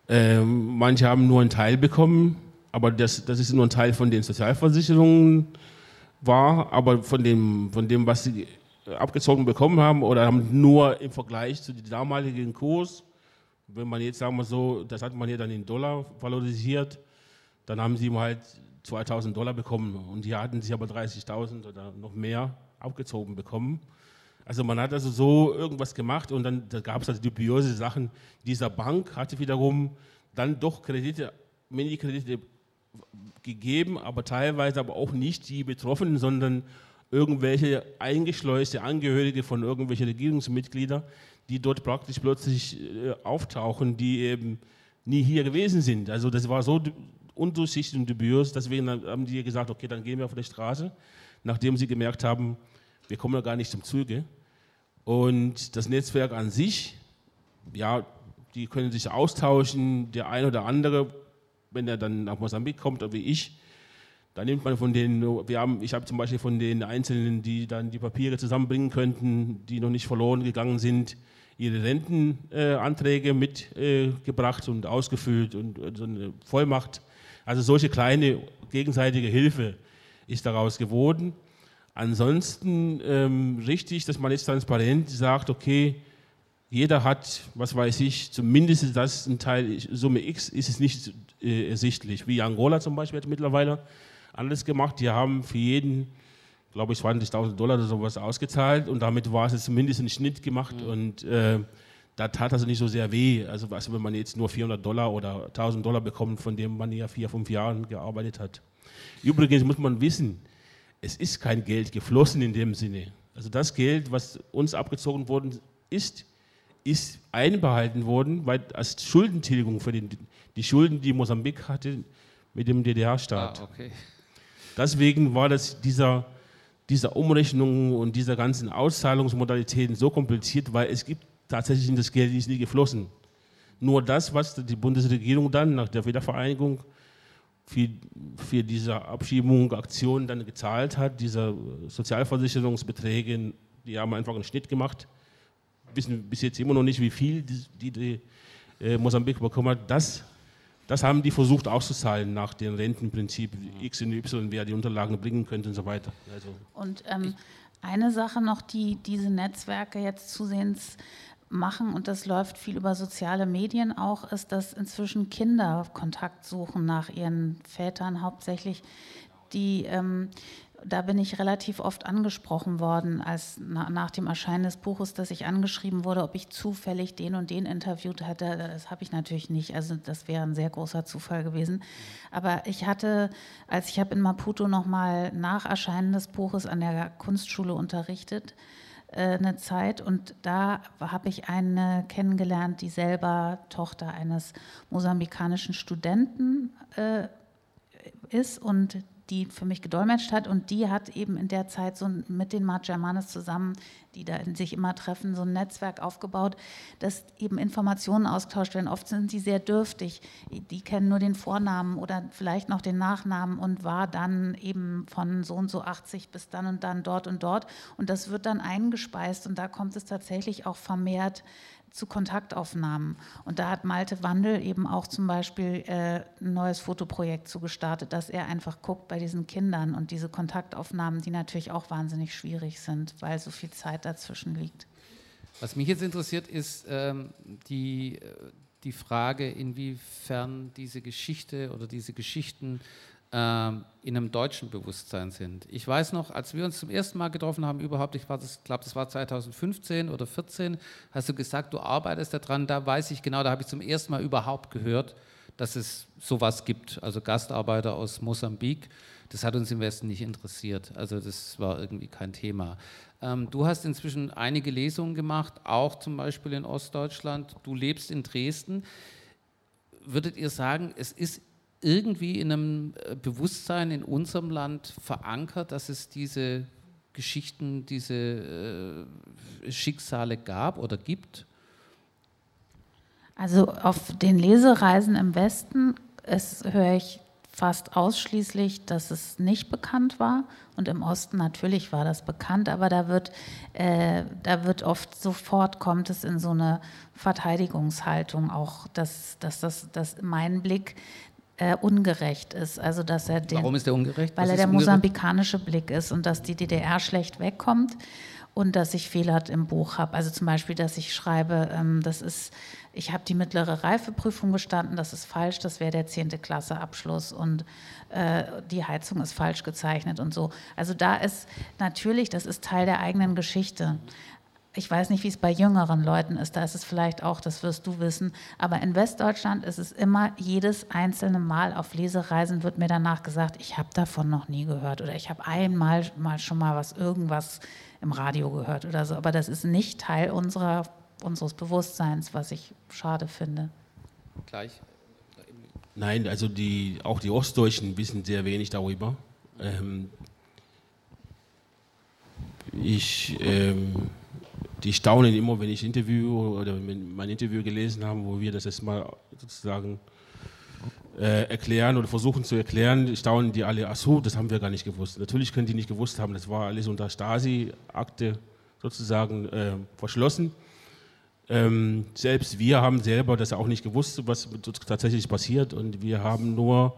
Ähm, manche haben nur einen Teil bekommen, aber das, das ist nur ein Teil von den Sozialversicherungen war, aber von dem, von dem, was sie abgezogen bekommen haben oder haben nur im Vergleich zu dem damaligen Kurs, wenn man jetzt sagen wir so, das hat man hier dann in Dollar valorisiert, dann haben sie ihm halt 2000 Dollar bekommen und die hatten sich aber 30.000 oder noch mehr abgezogen bekommen. Also man hat also so irgendwas gemacht und dann da gab es also dubiose Sachen. Dieser Bank hatte wiederum dann doch Kredite, Mini-Kredite gegeben, aber teilweise aber auch nicht die Betroffenen, sondern irgendwelche eingeschleuste Angehörige von irgendwelchen Regierungsmitgliedern, die dort praktisch plötzlich äh, auftauchen, die eben nie hier gewesen sind. Also das war so undurchsichtig und dubios, deswegen haben die gesagt, okay, dann gehen wir auf die Straße, nachdem sie gemerkt haben, wir kommen ja gar nicht zum Zuge. Und das Netzwerk an sich, ja, die können sich austauschen, der eine oder andere wenn er dann nach Mosambik kommt, wie ich, dann nimmt man von denen, wir haben, ich habe zum Beispiel von den Einzelnen, die dann die Papiere zusammenbringen könnten, die noch nicht verloren gegangen sind, ihre Rentenanträge äh, mitgebracht äh, und ausgefüllt und äh, so eine Vollmacht. Also solche kleine gegenseitige Hilfe ist daraus geworden. Ansonsten ähm, richtig, dass man jetzt transparent sagt, okay, jeder hat, was weiß ich, zumindest das ein Teil, Summe X ist es nicht äh, ersichtlich. Wie Angola zum Beispiel hat mittlerweile alles gemacht. Die haben für jeden, glaube ich, 20.000 Dollar oder sowas ausgezahlt und damit war es zumindest ein Schnitt gemacht mhm. und äh, da tat also nicht so sehr weh. Also, also wenn man jetzt nur 400 Dollar oder 1000 Dollar bekommt, von dem man ja vier, fünf Jahren gearbeitet hat. Übrigens muss man wissen, es ist kein Geld geflossen in dem Sinne. Also das Geld, was uns abgezogen worden ist, ist einbehalten worden weil, als Schuldentilgung für den, die Schulden, die Mosambik hatte mit dem DDR-Staat. Ah, okay. Deswegen war das dieser, dieser Umrechnung und dieser ganzen Auszahlungsmodalitäten so kompliziert, weil es gibt tatsächlich das Geld ist nie geflossen. Nur das, was die Bundesregierung dann nach der Wiedervereinigung für, für diese Abschiebung, Aktion dann gezahlt hat, diese Sozialversicherungsbeträge, die haben einfach einen Schnitt gemacht wissen bis jetzt immer noch nicht, wie viel die, die äh, Mosambik bekommen hat. Das, das haben die versucht auszuzahlen nach dem Rentenprinzip X und Y, wer die Unterlagen bringen könnte und so weiter. Also und ähm, eine Sache noch, die diese Netzwerke jetzt zusehends machen, und das läuft viel über soziale Medien auch, ist, dass inzwischen Kinder Kontakt suchen nach ihren Vätern hauptsächlich, die ähm, da bin ich relativ oft angesprochen worden, als na, nach dem Erscheinen des Buches, dass ich angeschrieben wurde, ob ich zufällig den und den interviewt hätte. Das habe ich natürlich nicht. Also das wäre ein sehr großer Zufall gewesen. Aber ich hatte, als ich habe in Maputo nochmal nach Erscheinen des Buches an der Kunstschule unterrichtet, eine Zeit. Und da habe ich eine kennengelernt, die selber Tochter eines mosambikanischen Studenten äh, ist. Und die für mich gedolmetscht hat. Und die hat eben in der Zeit so mit den Margermanes zusammen, die da sich immer treffen, so ein Netzwerk aufgebaut, dass eben Informationen austauscht werden. Oft sind sie sehr dürftig, die kennen nur den Vornamen oder vielleicht noch den Nachnamen und war dann eben von so und so 80 bis dann und dann dort und dort. Und das wird dann eingespeist und da kommt es tatsächlich auch vermehrt zu Kontaktaufnahmen. Und da hat Malte Wandel eben auch zum Beispiel äh, ein neues Fotoprojekt zugestartet, dass er einfach guckt bei diesen Kindern und diese Kontaktaufnahmen, die natürlich auch wahnsinnig schwierig sind, weil so viel Zeit dazwischen liegt. Was mich jetzt interessiert, ist ähm, die, äh, die Frage, inwiefern diese Geschichte oder diese Geschichten ähm, in einem deutschen Bewusstsein sind. Ich weiß noch, als wir uns zum ersten Mal getroffen haben, überhaupt, ich glaube, das war 2015 oder 2014, hast du gesagt, du arbeitest daran, da weiß ich genau, da habe ich zum ersten Mal überhaupt gehört, dass es sowas gibt, also Gastarbeiter aus Mosambik. Das hat uns im Westen nicht interessiert, also das war irgendwie kein Thema. Ähm, du hast inzwischen einige Lesungen gemacht, auch zum Beispiel in Ostdeutschland. Du lebst in Dresden. Würdet ihr sagen, es ist irgendwie in einem äh, Bewusstsein in unserem Land verankert, dass es diese Geschichten, diese äh, Schicksale gab oder gibt? Also auf den Lesereisen im Westen höre ich fast ausschließlich, dass es nicht bekannt war. Und im Osten natürlich war das bekannt, aber da wird, äh, da wird oft sofort kommt es in so eine Verteidigungshaltung auch, dass, dass, dass, dass mein Blick äh, ungerecht ist. Also dass er den, Warum ist er ungerecht? Weil Was er der ungerecht? mosambikanische Blick ist und dass die DDR schlecht wegkommt und dass ich Fehler im Buch habe. Also zum Beispiel, dass ich schreibe, ähm, das ist ich habe die mittlere Reifeprüfung bestanden, das ist falsch, das wäre der 10. Klasse Abschluss und äh, die Heizung ist falsch gezeichnet und so. Also da ist natürlich, das ist Teil der eigenen Geschichte. Ich weiß nicht, wie es bei jüngeren Leuten ist, da ist es vielleicht auch, das wirst du wissen, aber in Westdeutschland ist es immer jedes einzelne Mal auf Lesereisen wird mir danach gesagt, ich habe davon noch nie gehört oder ich habe einmal mal schon mal was irgendwas im Radio gehört oder so, aber das ist nicht Teil unserer unseres Bewusstseins, was ich schade finde. Gleich. Nein, also die, auch die Ostdeutschen wissen sehr wenig darüber. Ähm, ich, ähm, die staunen immer, wenn ich Interview oder wenn mein Interview gelesen habe, wo wir das erstmal sozusagen äh, erklären oder versuchen zu erklären, staunen die alle, ach so, das haben wir gar nicht gewusst. Natürlich können die nicht gewusst haben, das war alles unter Stasi-Akte sozusagen äh, verschlossen. Ähm, selbst wir haben selber das auch nicht gewusst, was tatsächlich passiert. Und wir haben nur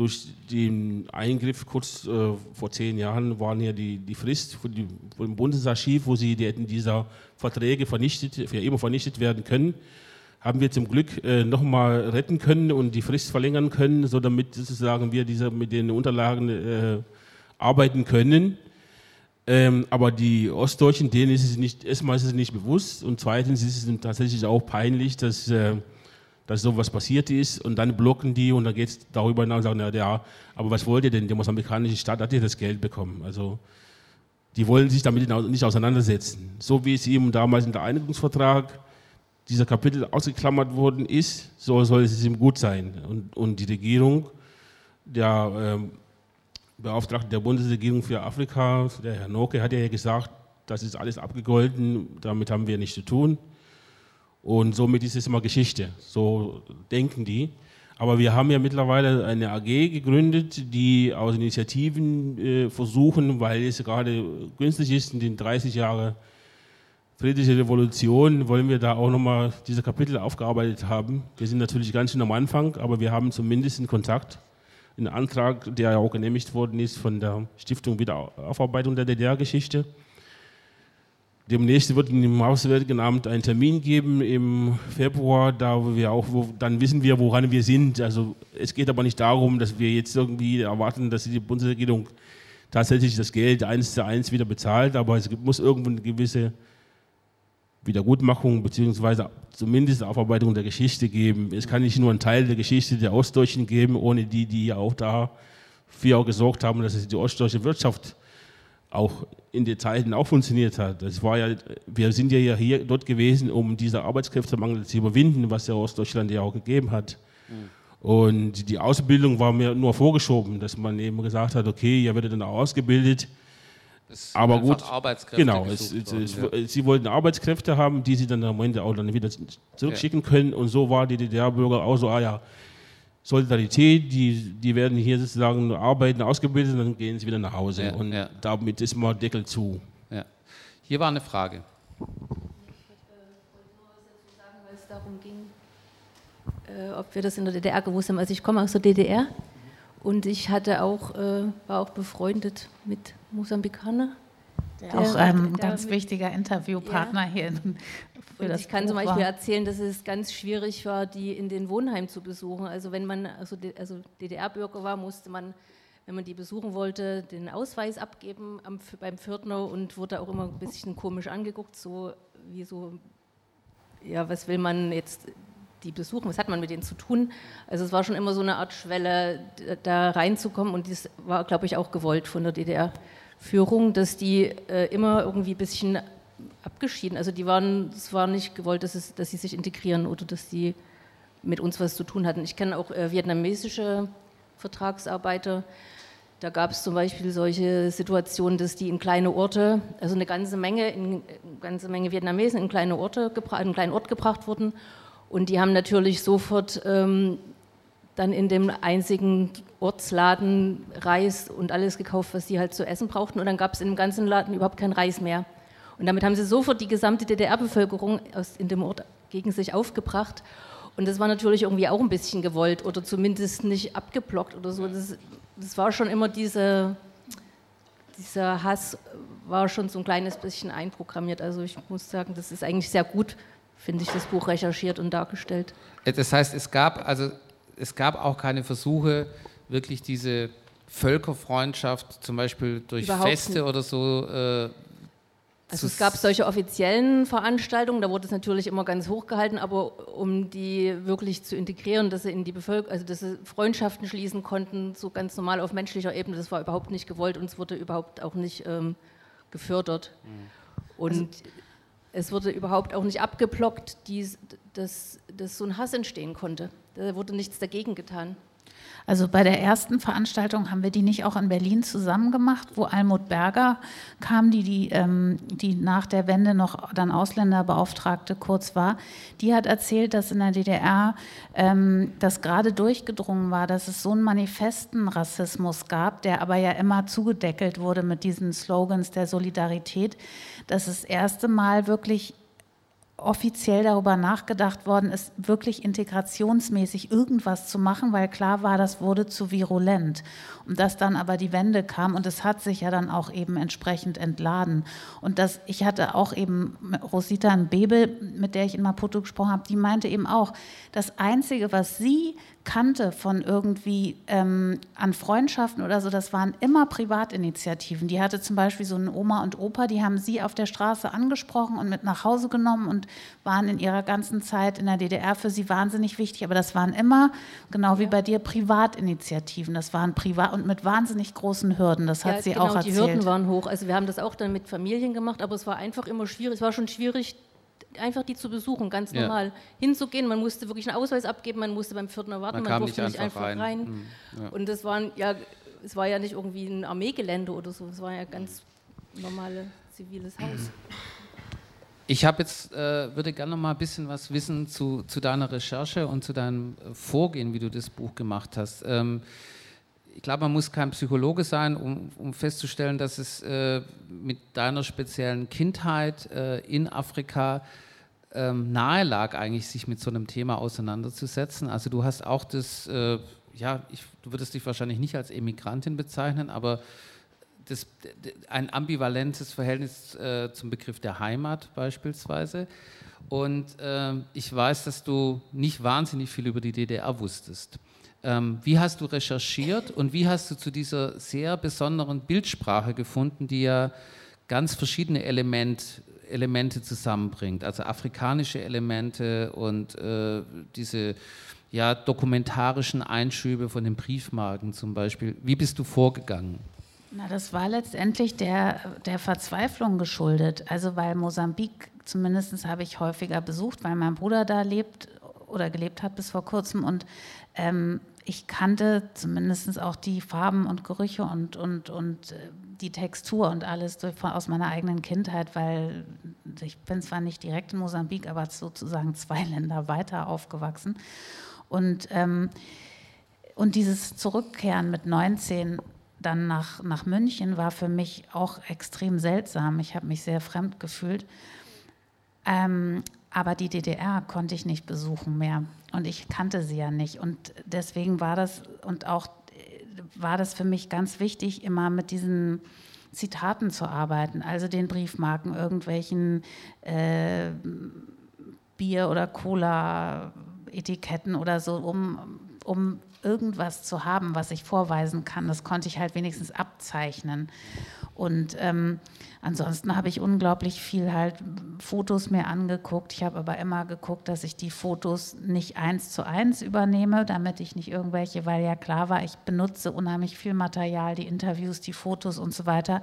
durch den Eingriff kurz äh, vor zehn Jahren waren ja die, die Frist für, die, für dem Bundesarchiv, wo sie die hätten dieser Verträge vernichtet, für immer vernichtet werden können, haben wir zum Glück äh, nochmal retten können und die Frist verlängern können, so damit sozusagen wir diese, mit den Unterlagen äh, arbeiten können. Ähm, aber die Ostdeutschen, denen ist es nicht, erstmal ist es nicht bewusst und zweitens ist es tatsächlich auch peinlich, dass, äh, dass sowas passiert ist und dann blocken die und dann geht es darüber hinaus und sagen, ja, aber was wollt ihr denn? Die mosambikanische Staat hat ja das Geld bekommen. Also die wollen sich damit nicht auseinandersetzen. So wie es ihm damals in der Einigungsvertrag dieser Kapitel ausgeklammert worden ist, so soll es ihm gut sein. Und, und die Regierung, der ähm, Beauftragte der Bundesregierung für Afrika, der Herr Noke, hat ja gesagt, das ist alles abgegolten, damit haben wir nichts zu tun. Und somit ist es immer Geschichte. So denken die. Aber wir haben ja mittlerweile eine AG gegründet, die aus Initiativen äh, versuchen, weil es gerade günstig ist, in den 30 Jahren friedliche Revolution, wollen wir da auch nochmal diese Kapitel aufgearbeitet haben. Wir sind natürlich ganz schön am Anfang, aber wir haben zumindest einen Kontakt ein Antrag, der ja auch genehmigt worden ist von der Stiftung Wiederaufarbeitung der DDR-Geschichte. Demnächst wird im Auswärtigen Amt einen Termin geben im Februar, da wir auch, wo, dann wissen wir, woran wir sind. Also es geht aber nicht darum, dass wir jetzt irgendwie erwarten, dass die Bundesregierung tatsächlich das Geld eins zu eins wieder bezahlt, aber es muss irgendwo eine gewisse Wiedergutmachung beziehungsweise zumindest Aufarbeitung der Geschichte geben. Es kann nicht nur einen Teil der Geschichte der Ostdeutschen geben, ohne die, die ja auch dafür auch gesorgt haben, dass die ostdeutsche Wirtschaft auch in den Zeiten auch funktioniert hat. Das war ja, wir sind ja hier dort gewesen, um diese Arbeitskräftemangel zu überwinden, was ja Ostdeutschland ja auch gegeben hat. Mhm. Und die Ausbildung war mir nur vorgeschoben, dass man eben gesagt hat, okay, ihr werdet dann auch ausgebildet aber gut, genau, es, es, es, ja. sie wollten Arbeitskräfte haben, die sie dann am Ende auch dann wieder zurückschicken ja. können. Und so war die DDR-Bürger auch so, ah ja, Solidarität, die, die werden hier sozusagen arbeiten, ausgebildet und dann gehen sie wieder nach Hause. Ja, und damit ist mal Deckel zu. Hier war eine Frage. Ich wollte nur was dazu sagen, weil es darum ging, äh, ob wir das in der DDR gewusst haben. Also ich komme aus der DDR und ich hatte auch, äh, war auch befreundet mit Mosambikaner. Der, auch ähm, ein ganz mit, wichtiger Interviewpartner ja. hier. Für das ich kann Buch zum Beispiel war. erzählen, dass es ganz schwierig war, die in den Wohnheimen zu besuchen. Also wenn man also, also DDR-Bürger war, musste man, wenn man die besuchen wollte, den Ausweis abgeben am, beim Pförtner und wurde auch immer ein bisschen komisch angeguckt, so wie so, ja, was will man jetzt die besuchen, was hat man mit denen zu tun. Also es war schon immer so eine Art Schwelle, da reinzukommen und das war, glaube ich, auch gewollt von der DDR-Führung, dass die äh, immer irgendwie ein bisschen abgeschieden, also die waren, es war nicht gewollt, dass, es, dass sie sich integrieren oder dass sie mit uns was zu tun hatten. Ich kenne auch äh, vietnamesische Vertragsarbeiter. Da gab es zum Beispiel solche Situationen, dass die in kleine Orte, also eine ganze Menge, in, eine ganze Menge Vietnamesen in kleine Orte, in einen kleinen Ort gebracht wurden. Und die haben natürlich sofort ähm, dann in dem einzigen Ortsladen Reis und alles gekauft, was sie halt zu essen brauchten. Und dann gab es in dem ganzen Laden überhaupt keinen Reis mehr. Und damit haben sie sofort die gesamte DDR-Bevölkerung in dem Ort gegen sich aufgebracht. Und das war natürlich irgendwie auch ein bisschen gewollt oder zumindest nicht abgeblockt oder so. Das, das war schon immer diese, dieser Hass war schon so ein kleines bisschen einprogrammiert. Also ich muss sagen, das ist eigentlich sehr gut, finde ich, das Buch recherchiert und dargestellt. Das heißt, es gab also es gab auch keine Versuche, wirklich diese Völkerfreundschaft zum Beispiel durch Überhaupt Feste nicht. oder so äh, also es gab solche offiziellen Veranstaltungen, da wurde es natürlich immer ganz hoch gehalten, aber um die wirklich zu integrieren, dass sie in die Bevölkerung, also dass sie Freundschaften schließen konnten, so ganz normal auf menschlicher Ebene, das war überhaupt nicht gewollt und es wurde überhaupt auch nicht ähm, gefördert. Mhm. Und also, es wurde überhaupt auch nicht abgeblockt, die, dass, dass so ein Hass entstehen konnte. Da wurde nichts dagegen getan. Also bei der ersten Veranstaltung haben wir die nicht auch in Berlin zusammen gemacht, wo Almut Berger kam, die, die, ähm, die nach der Wende noch dann Ausländerbeauftragte kurz war. Die hat erzählt, dass in der DDR ähm, das gerade durchgedrungen war, dass es so einen manifesten Rassismus gab, der aber ja immer zugedeckelt wurde mit diesen Slogans der Solidarität, dass das erste Mal wirklich offiziell darüber nachgedacht worden ist, wirklich integrationsmäßig irgendwas zu machen, weil klar war, das wurde zu virulent. Dass dann aber die Wende kam und es hat sich ja dann auch eben entsprechend entladen. Und das, ich hatte auch eben Rosita Bebel, mit der ich in Maputo gesprochen habe, die meinte eben auch, das Einzige, was sie kannte von irgendwie ähm, an Freundschaften oder so, das waren immer Privatinitiativen. Die hatte zum Beispiel so eine Oma und Opa, die haben sie auf der Straße angesprochen und mit nach Hause genommen und waren in ihrer ganzen Zeit in der DDR für sie wahnsinnig wichtig. Aber das waren immer, genau wie bei dir, Privatinitiativen. Das waren privat und mit wahnsinnig großen Hürden. Das hat ja, sie genau, auch erzählt. Die Hürden waren hoch. Also wir haben das auch dann mit Familien gemacht, aber es war einfach immer schwierig. Es war schon schwierig, einfach die zu besuchen, ganz ja. normal hinzugehen. Man musste wirklich einen Ausweis abgeben, man musste beim Viertner warten, man, man durfte nicht einfach, rein. rein. Mhm. Ja. Und das waren ja, es war ja nicht irgendwie ein Armeegelände oder so, es war ja ganz normales ziviles Haus. Ich habe jetzt, äh, würde gerne noch mal ein bisschen was wissen zu, zu deiner Recherche und zu deinem Vorgehen, wie du das Buch gemacht hast. Ähm, ich glaube, man muss kein Psychologe sein, um, um festzustellen, dass es äh, mit deiner speziellen Kindheit äh, in Afrika ähm, nahe lag, eigentlich sich mit so einem Thema auseinanderzusetzen. Also du hast auch das, äh, ja, ich, du würdest dich wahrscheinlich nicht als Emigrantin bezeichnen, aber das, ein ambivalentes Verhältnis äh, zum Begriff der Heimat beispielsweise. Und ähm, ich weiß, dass du nicht wahnsinnig viel über die DDR wusstest. Ähm, wie hast du recherchiert und wie hast du zu dieser sehr besonderen Bildsprache gefunden, die ja ganz verschiedene Element, Elemente zusammenbringt, also afrikanische Elemente und äh, diese ja, dokumentarischen Einschübe von den Briefmarken zum Beispiel. Wie bist du vorgegangen? Na, das war letztendlich der, der Verzweiflung geschuldet. Also weil Mosambik, zumindest habe ich häufiger besucht, weil mein Bruder da lebt oder gelebt hat bis vor kurzem und ähm, ich kannte zumindest auch die Farben und Gerüche und, und, und äh, die Textur und alles aus meiner eigenen Kindheit, weil ich bin zwar nicht direkt in Mosambik, aber sozusagen zwei Länder weiter aufgewachsen. Und, ähm, und dieses Zurückkehren mit 19 dann nach, nach München war für mich auch extrem seltsam. Ich habe mich sehr fremd gefühlt. Ähm, aber die DDR konnte ich nicht besuchen mehr und ich kannte sie ja nicht. Und deswegen war das und auch war das für mich ganz wichtig, immer mit diesen Zitaten zu arbeiten, also den Briefmarken, irgendwelchen äh, Bier- oder Cola-Etiketten oder so, um, um irgendwas zu haben, was ich vorweisen kann. Das konnte ich halt wenigstens abzeichnen. Und ähm, ansonsten habe ich unglaublich viel halt Fotos mir angeguckt. Ich habe aber immer geguckt, dass ich die Fotos nicht eins zu eins übernehme, damit ich nicht irgendwelche, weil ja klar war, ich benutze unheimlich viel Material, die Interviews, die Fotos und so weiter,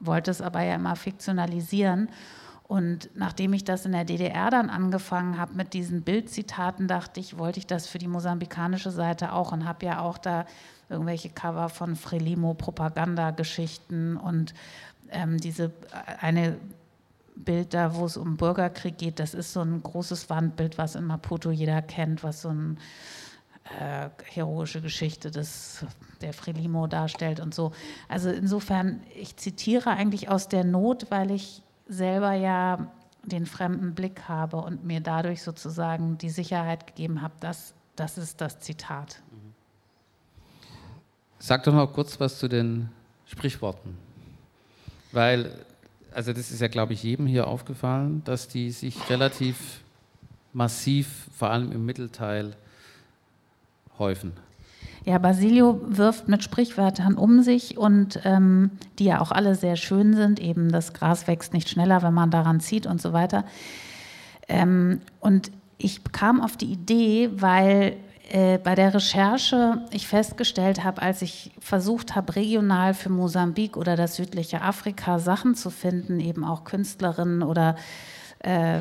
wollte es aber ja immer fiktionalisieren. Und nachdem ich das in der DDR dann angefangen habe mit diesen Bildzitaten, dachte ich, wollte ich das für die mosambikanische Seite auch und habe ja auch da irgendwelche Cover von Frelimo Propagandageschichten und ähm, diese äh, eine Bild da, wo es um Bürgerkrieg geht, das ist so ein großes Wandbild, was in Maputo jeder kennt, was so eine äh, heroische Geschichte des, der Frelimo darstellt und so. Also insofern, ich zitiere eigentlich aus der Not, weil ich selber ja den fremden Blick habe und mir dadurch sozusagen die Sicherheit gegeben habe, dass das ist das Zitat. Sag doch noch kurz was zu den Sprichworten. Weil also das ist ja, glaube ich, jedem hier aufgefallen, dass die sich relativ massiv, vor allem im Mittelteil, häufen. Ja, Basilio wirft mit Sprichwörtern um sich und ähm, die ja auch alle sehr schön sind, eben das Gras wächst nicht schneller, wenn man daran zieht und so weiter. Ähm, und ich kam auf die Idee, weil äh, bei der Recherche ich festgestellt habe, als ich versucht habe, regional für Mosambik oder das südliche Afrika Sachen zu finden, eben auch Künstlerinnen oder äh,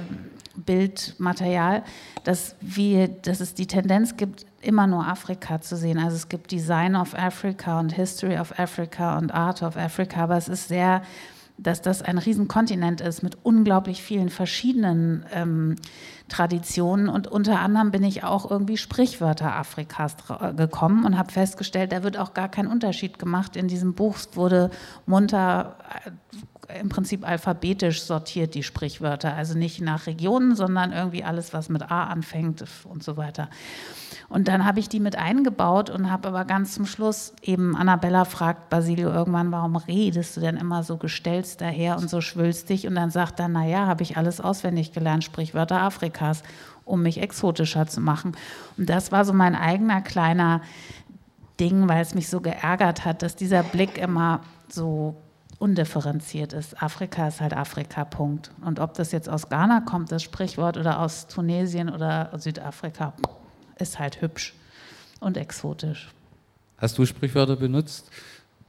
Bildmaterial, dass, wir, dass es die Tendenz gibt, immer nur Afrika zu sehen. Also es gibt Design of Africa und History of Africa und Art of Africa, aber es ist sehr dass das ein Riesenkontinent ist mit unglaublich vielen verschiedenen ähm, Traditionen. Und unter anderem bin ich auch irgendwie Sprichwörter Afrikas gekommen und habe festgestellt, da wird auch gar kein Unterschied gemacht. In diesem Buch wurde munter äh, im Prinzip alphabetisch sortiert, die Sprichwörter. Also nicht nach Regionen, sondern irgendwie alles, was mit A anfängt und so weiter. Und dann habe ich die mit eingebaut und habe aber ganz zum Schluss eben Annabella fragt Basilio irgendwann, warum redest du denn immer so gestellst daher und so schwülstig? Und dann sagt er, naja, habe ich alles auswendig gelernt, Sprichwörter Afrikas, um mich exotischer zu machen. Und das war so mein eigener kleiner Ding, weil es mich so geärgert hat, dass dieser Blick immer so undifferenziert ist. Afrika ist halt Afrika, Punkt. Und ob das jetzt aus Ghana kommt, das Sprichwort, oder aus Tunesien oder Südafrika, ist halt hübsch und exotisch. Hast du Sprichwörter benutzt?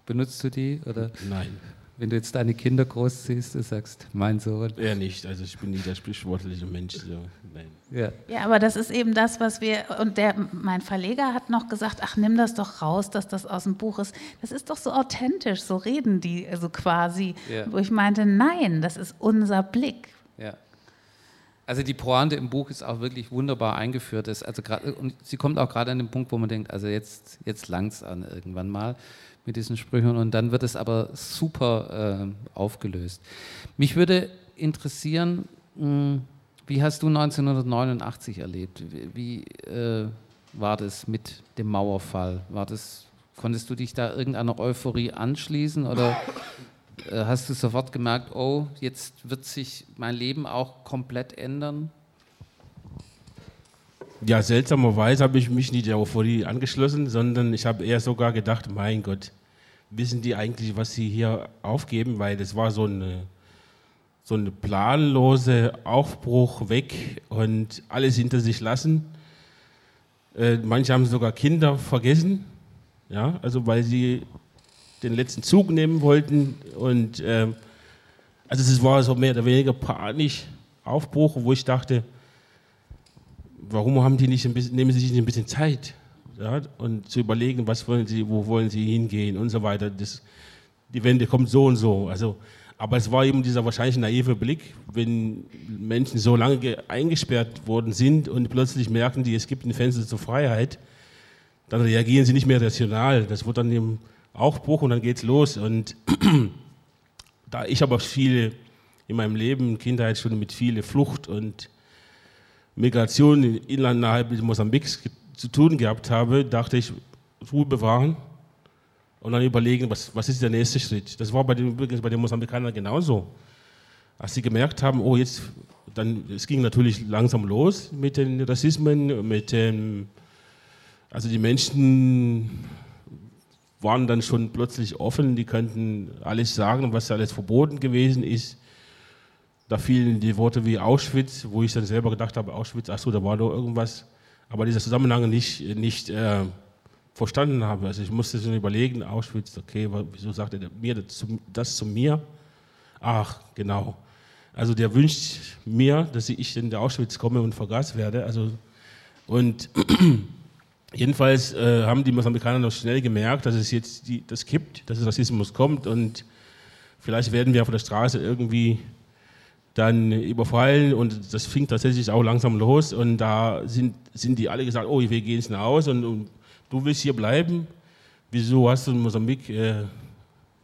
Benutzt du die? Oder? Nein. Wenn du jetzt deine Kinder groß siehst, du sagst, mein Sohn. Ja, nicht. Also ich bin nicht der sprichwörtliche Mensch. So. Nein. Ja. ja, aber das ist eben das, was wir, und der, mein Verleger hat noch gesagt, ach, nimm das doch raus, dass das aus dem Buch ist. Das ist doch so authentisch, so reden die also quasi. Ja. Wo ich meinte, nein, das ist unser Blick. Ja. Also die Pointe im Buch ist auch wirklich wunderbar eingeführt. Ist also grad, und sie kommt auch gerade an den Punkt, wo man denkt, also jetzt, jetzt langt es an irgendwann mal mit diesen Sprüchen und dann wird es aber super äh, aufgelöst. Mich würde interessieren, mh, hm, wie hast du 1989 erlebt? Wie, äh, war das mit dem Mauerfall? War das, konntest du dich da irgendeiner Euphorie anschließen oder äh, hast du sofort gemerkt, oh, jetzt wird sich mein Leben auch komplett ändern? Ja, seltsamerweise habe ich mich nicht der Euphorie angeschlossen, sondern ich habe eher sogar gedacht, mein Gott, wissen die eigentlich, was sie hier aufgeben? Weil das war so eine, so eine planlose Aufbruch weg und alles hinter sich lassen. Äh, manche haben sogar Kinder vergessen, ja, also weil sie den letzten Zug nehmen wollten. Und ähm, also es war so mehr oder weniger panisch Aufbruch, wo ich dachte, warum haben die nicht ein bisschen, nehmen sie sich nicht ein bisschen Zeit ja, und zu überlegen, was wollen sie, wo wollen sie hingehen und so weiter. Das, die Wende kommt so und so. Also, aber es war eben dieser wahrscheinlich naive Blick, wenn Menschen so lange eingesperrt worden sind und plötzlich merken die, es gibt ein Fenster zur Freiheit, dann reagieren sie nicht mehr rational. Das wird dann eben auch Bruch und dann geht's los. Und da ich aber viele in meinem Leben, Kindheit schon mit viel Flucht und Migration in Inland innerhalb Mosambiks zu tun gehabt habe, dachte ich, Ruhe bewahren und dann überlegen, was, was ist der nächste Schritt. Das war bei den, übrigens bei den Mosambikanern genauso. Als sie gemerkt haben, oh, jetzt, dann, es ging natürlich langsam los mit den Rassismen, mit den, also die Menschen waren dann schon plötzlich offen, die könnten alles sagen, was alles verboten gewesen ist. Da fielen die Worte wie Auschwitz, wo ich dann selber gedacht habe, Auschwitz, ach so, da war doch irgendwas, aber dieser Zusammenhang nicht, nicht äh, verstanden habe. Also ich musste schon überlegen, Auschwitz, okay, wieso sagt er mir das zu, das zu mir? Ach, genau. Also der wünscht mir, dass ich in der Auschwitz komme und vergaß werde. Also und jedenfalls äh, haben die Mosambikaner noch schnell gemerkt, dass es jetzt die, das kippt, dass Rassismus kommt und vielleicht werden wir auf der Straße irgendwie dann überfallen und das fing tatsächlich auch langsam los und da sind, sind die alle gesagt, oh, wir gehen jetzt nach und, und du willst hier bleiben. Wieso hast du in Mosambik äh,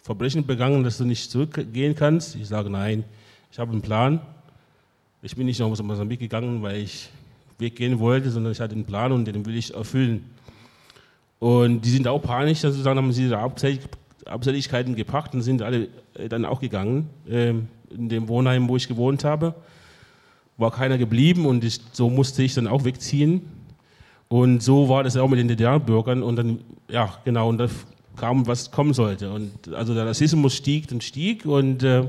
Verbrechen begangen, dass du nicht zurückgehen kannst? Ich sage, nein, ich habe einen Plan. Ich bin nicht nach Mosambik gegangen, weil ich weggehen wollte, sondern ich hatte einen Plan und den will ich erfüllen. Und die sind auch panisch, sozusagen haben sie ihre Abseitigkeiten gepackt und sind alle äh, dann auch gegangen. Ähm, in dem Wohnheim, wo ich gewohnt habe, war keiner geblieben und ich, so musste ich dann auch wegziehen. Und so war das auch mit den DDR-Bürgern und dann, ja, genau, und da kam, was kommen sollte. Und also der Rassismus stieg und stieg und äh,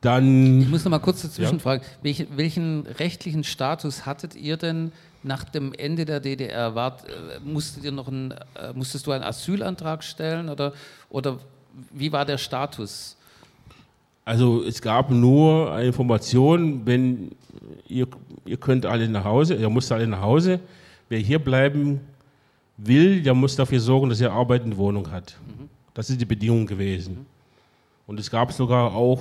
dann. Ich muss noch mal kurz dazwischen ja? fragen, welchen, welchen, rechtlichen Status hattet ihr denn nach dem Ende der DDR? Wart, äh, musstet ihr noch ein, äh, musstest du einen Asylantrag stellen oder, oder wie war der Status? Also es gab nur eine Information, wenn ihr, ihr könnt alle nach Hause, ihr müsst alle nach Hause. Wer hier bleiben will, der muss dafür sorgen, dass er Arbeit und Wohnung hat. Mhm. Das ist die Bedingung gewesen. Und es gab sogar auch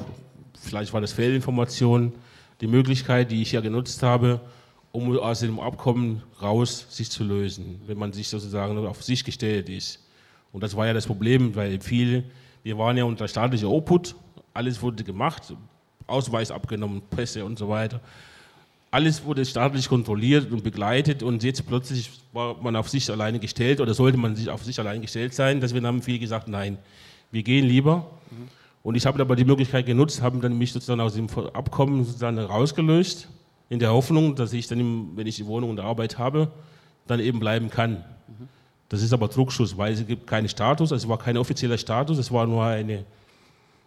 vielleicht war das Fehlinformation, die Möglichkeit, die ich ja genutzt habe, um aus dem Abkommen raus sich zu lösen, wenn man sich sozusagen auf sich gestellt ist. Und das war ja das Problem, weil viele, wir waren ja unter staatlicher Obhut, alles wurde gemacht, Ausweis abgenommen, Pässe und so weiter. Alles wurde staatlich kontrolliert und begleitet und jetzt plötzlich war man auf sich alleine gestellt oder sollte man sich auf sich alleine gestellt sein. Deswegen haben viele gesagt, nein, wir gehen lieber. Mhm und ich habe aber die Möglichkeit genutzt, habe dann mich sozusagen aus dem Abkommen sozusagen rausgelöst, in der Hoffnung, dass ich dann, wenn ich die Wohnung und Arbeit habe, dann eben bleiben kann. Das ist aber Druckschuss, weil es gibt keinen Status, also es war kein offizieller Status, es war nur eine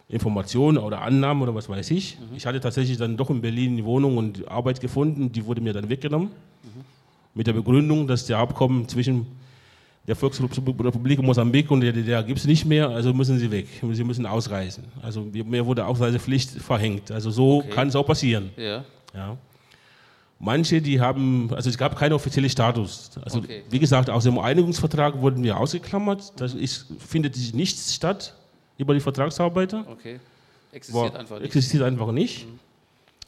Information oder Annahme oder was weiß ich. Mhm. Ich hatte tatsächlich dann doch in Berlin eine Wohnung und Arbeit gefunden, die wurde mir dann weggenommen. Mhm. Mit der Begründung, dass der Abkommen zwischen der Volksrepublik Mosambik und der DDR gibt es nicht mehr, also müssen sie weg. Sie müssen ausreisen. Also mir wurde Ausreisepflicht verhängt. Also so okay. kann es auch passieren. Ja. ja. Manche, die haben, also es gab keinen offiziellen Status. Also okay. wie gesagt, aus dem Einigungsvertrag wurden wir ausgeklammert. Da findet nichts statt über die Vertragsarbeiter. Okay. Existiert War, einfach nicht. Existiert einfach nicht. Mhm.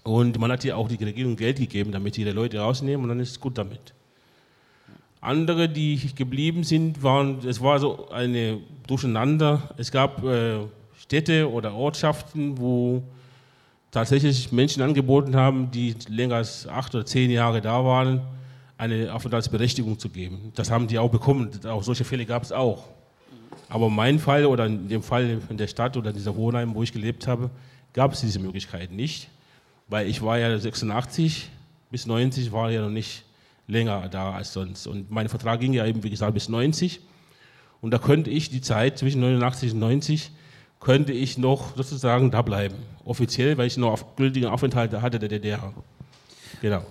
Und man hat ja auch die Regierung Geld gegeben, damit die Leute rausnehmen und dann ist es gut damit. Andere, die geblieben sind, waren, es war so eine Durcheinander. Es gab äh, Städte oder Ortschaften, wo tatsächlich Menschen angeboten haben, die länger als acht oder zehn Jahre da waren, eine Aufenthaltsberechtigung zu geben. Das haben die auch bekommen. Auch solche Fälle gab es auch. Aber in meinem Fall oder in dem Fall in der Stadt oder in dieser Wohnheim, wo ich gelebt habe, gab es diese Möglichkeit nicht, weil ich war ja 86 bis 90 war ja noch nicht länger da als sonst. Und mein Vertrag ging ja eben, wie gesagt, bis 90. Und da könnte ich die Zeit zwischen 89 und 90 könnte ich noch sozusagen da bleiben. Offiziell, weil ich noch auf gültige Aufenthalte hatte der DDR. Genau.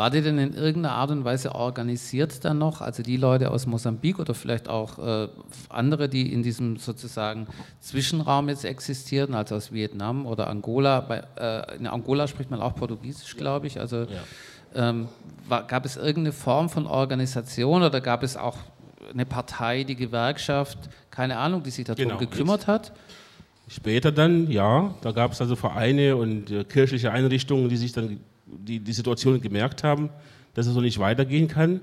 War die denn in irgendeiner Art und Weise organisiert dann noch? Also die Leute aus Mosambik oder vielleicht auch äh, andere, die in diesem sozusagen Zwischenraum jetzt existierten, also aus Vietnam oder Angola. Bei, äh, in Angola spricht man auch Portugiesisch, glaube ich. Also ja. Ähm, war, gab es irgendeine Form von Organisation oder gab es auch eine Partei, die Gewerkschaft, keine Ahnung, die sich darum genau, gekümmert hat? Später dann, ja, da gab es also Vereine und äh, kirchliche Einrichtungen, die sich dann die, die Situation gemerkt haben, dass es so nicht weitergehen kann.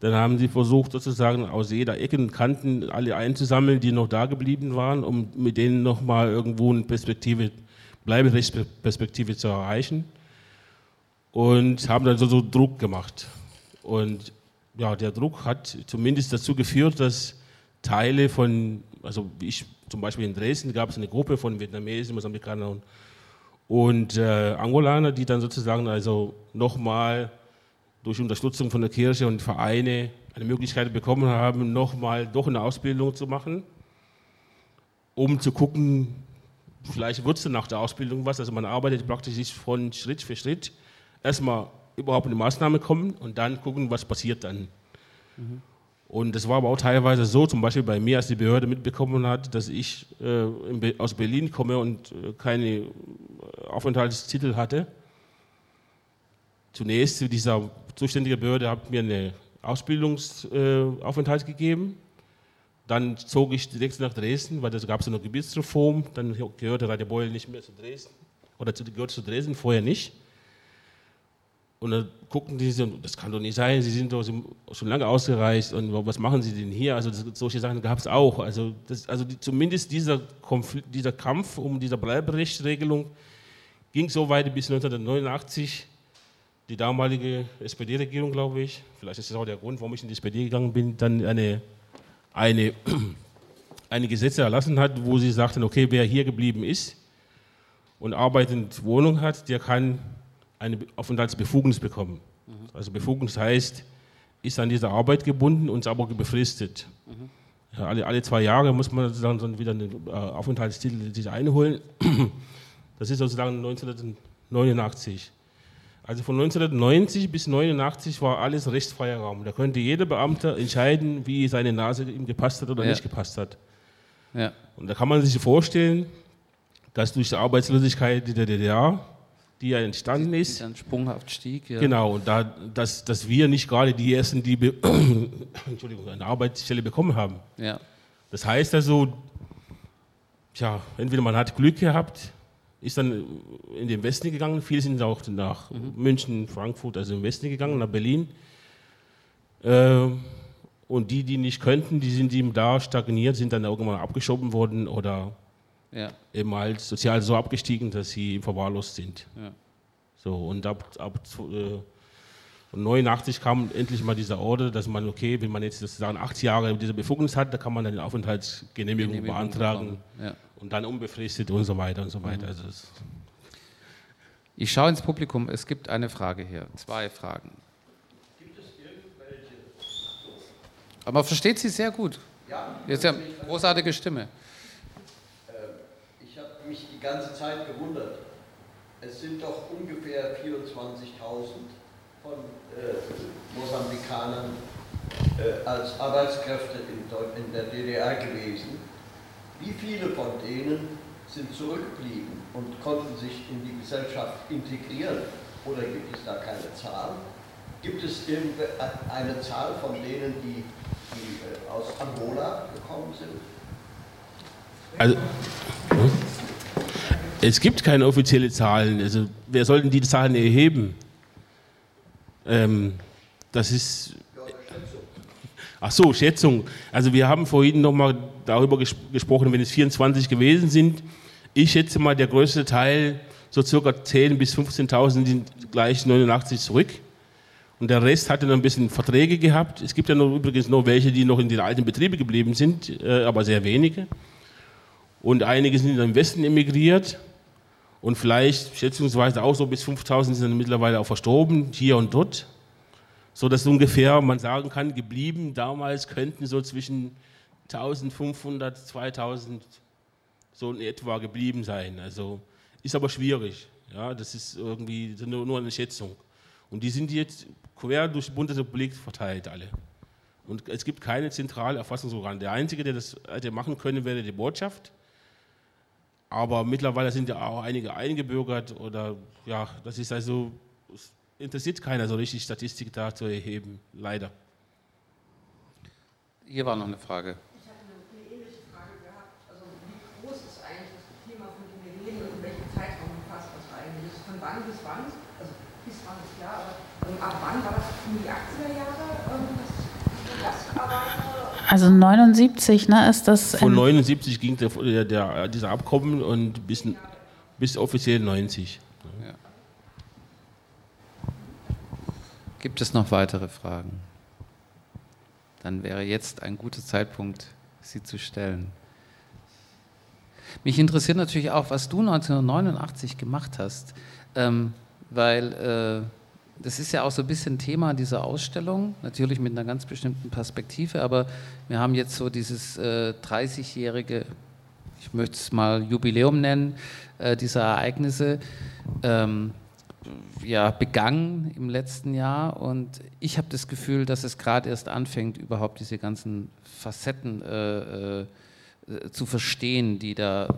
Dann haben sie versucht, sozusagen aus jeder Ecke und Kanten alle einzusammeln, die noch da geblieben waren, um mit denen nochmal irgendwo eine Perspektive, Bleiberechtsperspektive zu erreichen und haben dann so, so Druck gemacht. Und ja, der Druck hat zumindest dazu geführt, dass Teile von, also ich zum Beispiel in Dresden gab es eine Gruppe von Vietnamesen, Mosambikanern und äh, Angolaner, die dann sozusagen also nochmal durch Unterstützung von der Kirche und Vereine eine Möglichkeit bekommen haben, nochmal doch eine Ausbildung zu machen, um zu gucken, vielleicht wird es nach der Ausbildung was. Also man arbeitet praktisch von Schritt für Schritt erstmal überhaupt eine Maßnahme kommen und dann gucken, was passiert dann. Mhm. Und das war aber auch teilweise so, zum Beispiel bei mir, als die Behörde mitbekommen hat, dass ich äh, aus Berlin komme und äh, keine äh, Aufenthaltstitel hatte. Zunächst, dieser zuständige Behörde hat mir eine Ausbildungsaufenthalt äh, gegeben. Dann zog ich direkt nach Dresden, weil da gab es eine Gebietsreform. Dann gehörte Radio nicht mehr zu Dresden. Oder gehörte zu Dresden, vorher nicht. Und dann guckten die so, das kann doch nicht sein, Sie sind doch schon lange ausgereist und was machen Sie denn hier? Also das, solche Sachen gab es auch. Also, das, also die, zumindest dieser, Konflikt, dieser Kampf um diese Bleiberechtsregelung ging so weit bis 1989. Die damalige SPD-Regierung, glaube ich, vielleicht ist das auch der Grund, warum ich in die SPD gegangen bin, dann eine, eine, eine Gesetze erlassen hat, wo sie sagten, okay, wer hier geblieben ist und arbeitend Wohnung hat, der kann eine Aufenthaltsbefugnis bekommen. Mhm. Also Befugnis heißt, ist an diese Arbeit gebunden und ist aber befristet. Mhm. Ja, alle, alle zwei Jahre muss man sozusagen wieder einen äh, Aufenthaltstitel sich einholen. Das ist sozusagen 1989. Also von 1990 bis 1989 war alles rechtsfreier Raum. Da konnte jeder Beamte entscheiden, wie seine Nase ihm gepasst hat oder ja. nicht gepasst hat. Ja. Und da kann man sich vorstellen, dass durch die Arbeitslosigkeit der DDR die ja entstanden ist. Die dann sprunghaft stieg, ja. Genau, und da, dass, dass wir nicht gerade die ersten, die Entschuldigung, eine Arbeitsstelle bekommen haben. Ja. Das heißt also, tja, entweder man hat Glück gehabt, ist dann in den Westen gegangen, viele sind auch nach mhm. München, Frankfurt, also im Westen gegangen, nach Berlin. Äh, und die, die nicht könnten, die sind eben da stagniert, sind dann irgendwann abgeschoben worden oder ja. eben halt sozial so abgestiegen, dass sie verwahrlost sind. Ja. So, und ab, ab äh, 89 kam endlich mal dieser Order, dass man, okay, wenn man jetzt sozusagen acht Jahre diese Befugnis hat, da kann man dann eine Aufenthaltsgenehmigung Genehmigung beantragen ja. und dann unbefristet und so weiter und so weiter. Mhm. Also ich schaue ins Publikum, es gibt eine Frage hier, zwei Fragen. Gibt es irgendwelche? Aber man versteht sie sehr gut. Ja. Jetzt ja großartige Stimme ganze Zeit gewundert. Es sind doch ungefähr 24.000 von äh, Mosambikanern äh, als Arbeitskräfte in, in der DDR gewesen. Wie viele von denen sind zurückgeblieben und konnten sich in die Gesellschaft integrieren? Oder gibt es da keine Zahl? Gibt es eine Zahl von denen, die, die äh, aus Angola gekommen sind? Also, es gibt keine offiziellen Zahlen. Also wer soll denn die Zahlen erheben? Ähm, das ist. Ach so, Schätzung. Also wir haben vorhin nochmal darüber ges gesprochen, wenn es 24 gewesen sind. Ich schätze mal, der größte Teil, so circa 10.000 bis 15.000, sind gleich 89 zurück. Und der Rest hatte noch ein bisschen Verträge gehabt. Es gibt ja noch, übrigens noch welche, die noch in den alten Betrieben geblieben sind, äh, aber sehr wenige. Und einige sind im Westen emigriert. Und vielleicht schätzungsweise auch so bis 5000 sind mittlerweile auch verstorben, hier und dort. So dass ungefähr man sagen kann, geblieben damals könnten so zwischen 1500, 2000 so in etwa geblieben sein. Also ist aber schwierig. Ja, das ist irgendwie nur, nur eine Schätzung. Und die sind jetzt quer durch die Bundesrepublik verteilt alle. Und es gibt keine zentrale Erfassungsorgan. Der Einzige, der das hätte machen können, wäre die Botschaft. Aber mittlerweile sind ja auch einige eingebürgert oder ja, das ist also, interessiert keiner so richtig, Statistik da zu erheben, leider. Hier war noch eine Frage. Ich hatte eine ähnliche Frage gehabt. Also, wie groß ist eigentlich das Thema, von dem wir reden und in welchem Zeitraum umfasst das eigentlich? Von wann bis wann? Also, bis wann ist klar, aber ähm, ab wann war das in die 80er Jahre? Ähm, das, das Arbeiter also 79, ne, ist das. Von 79 ging der, der, der, dieser Abkommen und bis, bis offiziell 90. Ja. Gibt es noch weitere Fragen? Dann wäre jetzt ein guter Zeitpunkt, sie zu stellen. Mich interessiert natürlich auch, was du 1989 gemacht hast, ähm, weil äh, das ist ja auch so ein bisschen Thema dieser Ausstellung, natürlich mit einer ganz bestimmten Perspektive, aber wir haben jetzt so dieses äh, 30-jährige, ich möchte es mal Jubiläum nennen, äh, dieser Ereignisse. Ähm, ja, begangen im letzten Jahr und ich habe das Gefühl, dass es gerade erst anfängt, überhaupt diese ganzen Facetten äh, äh, zu verstehen, die, da,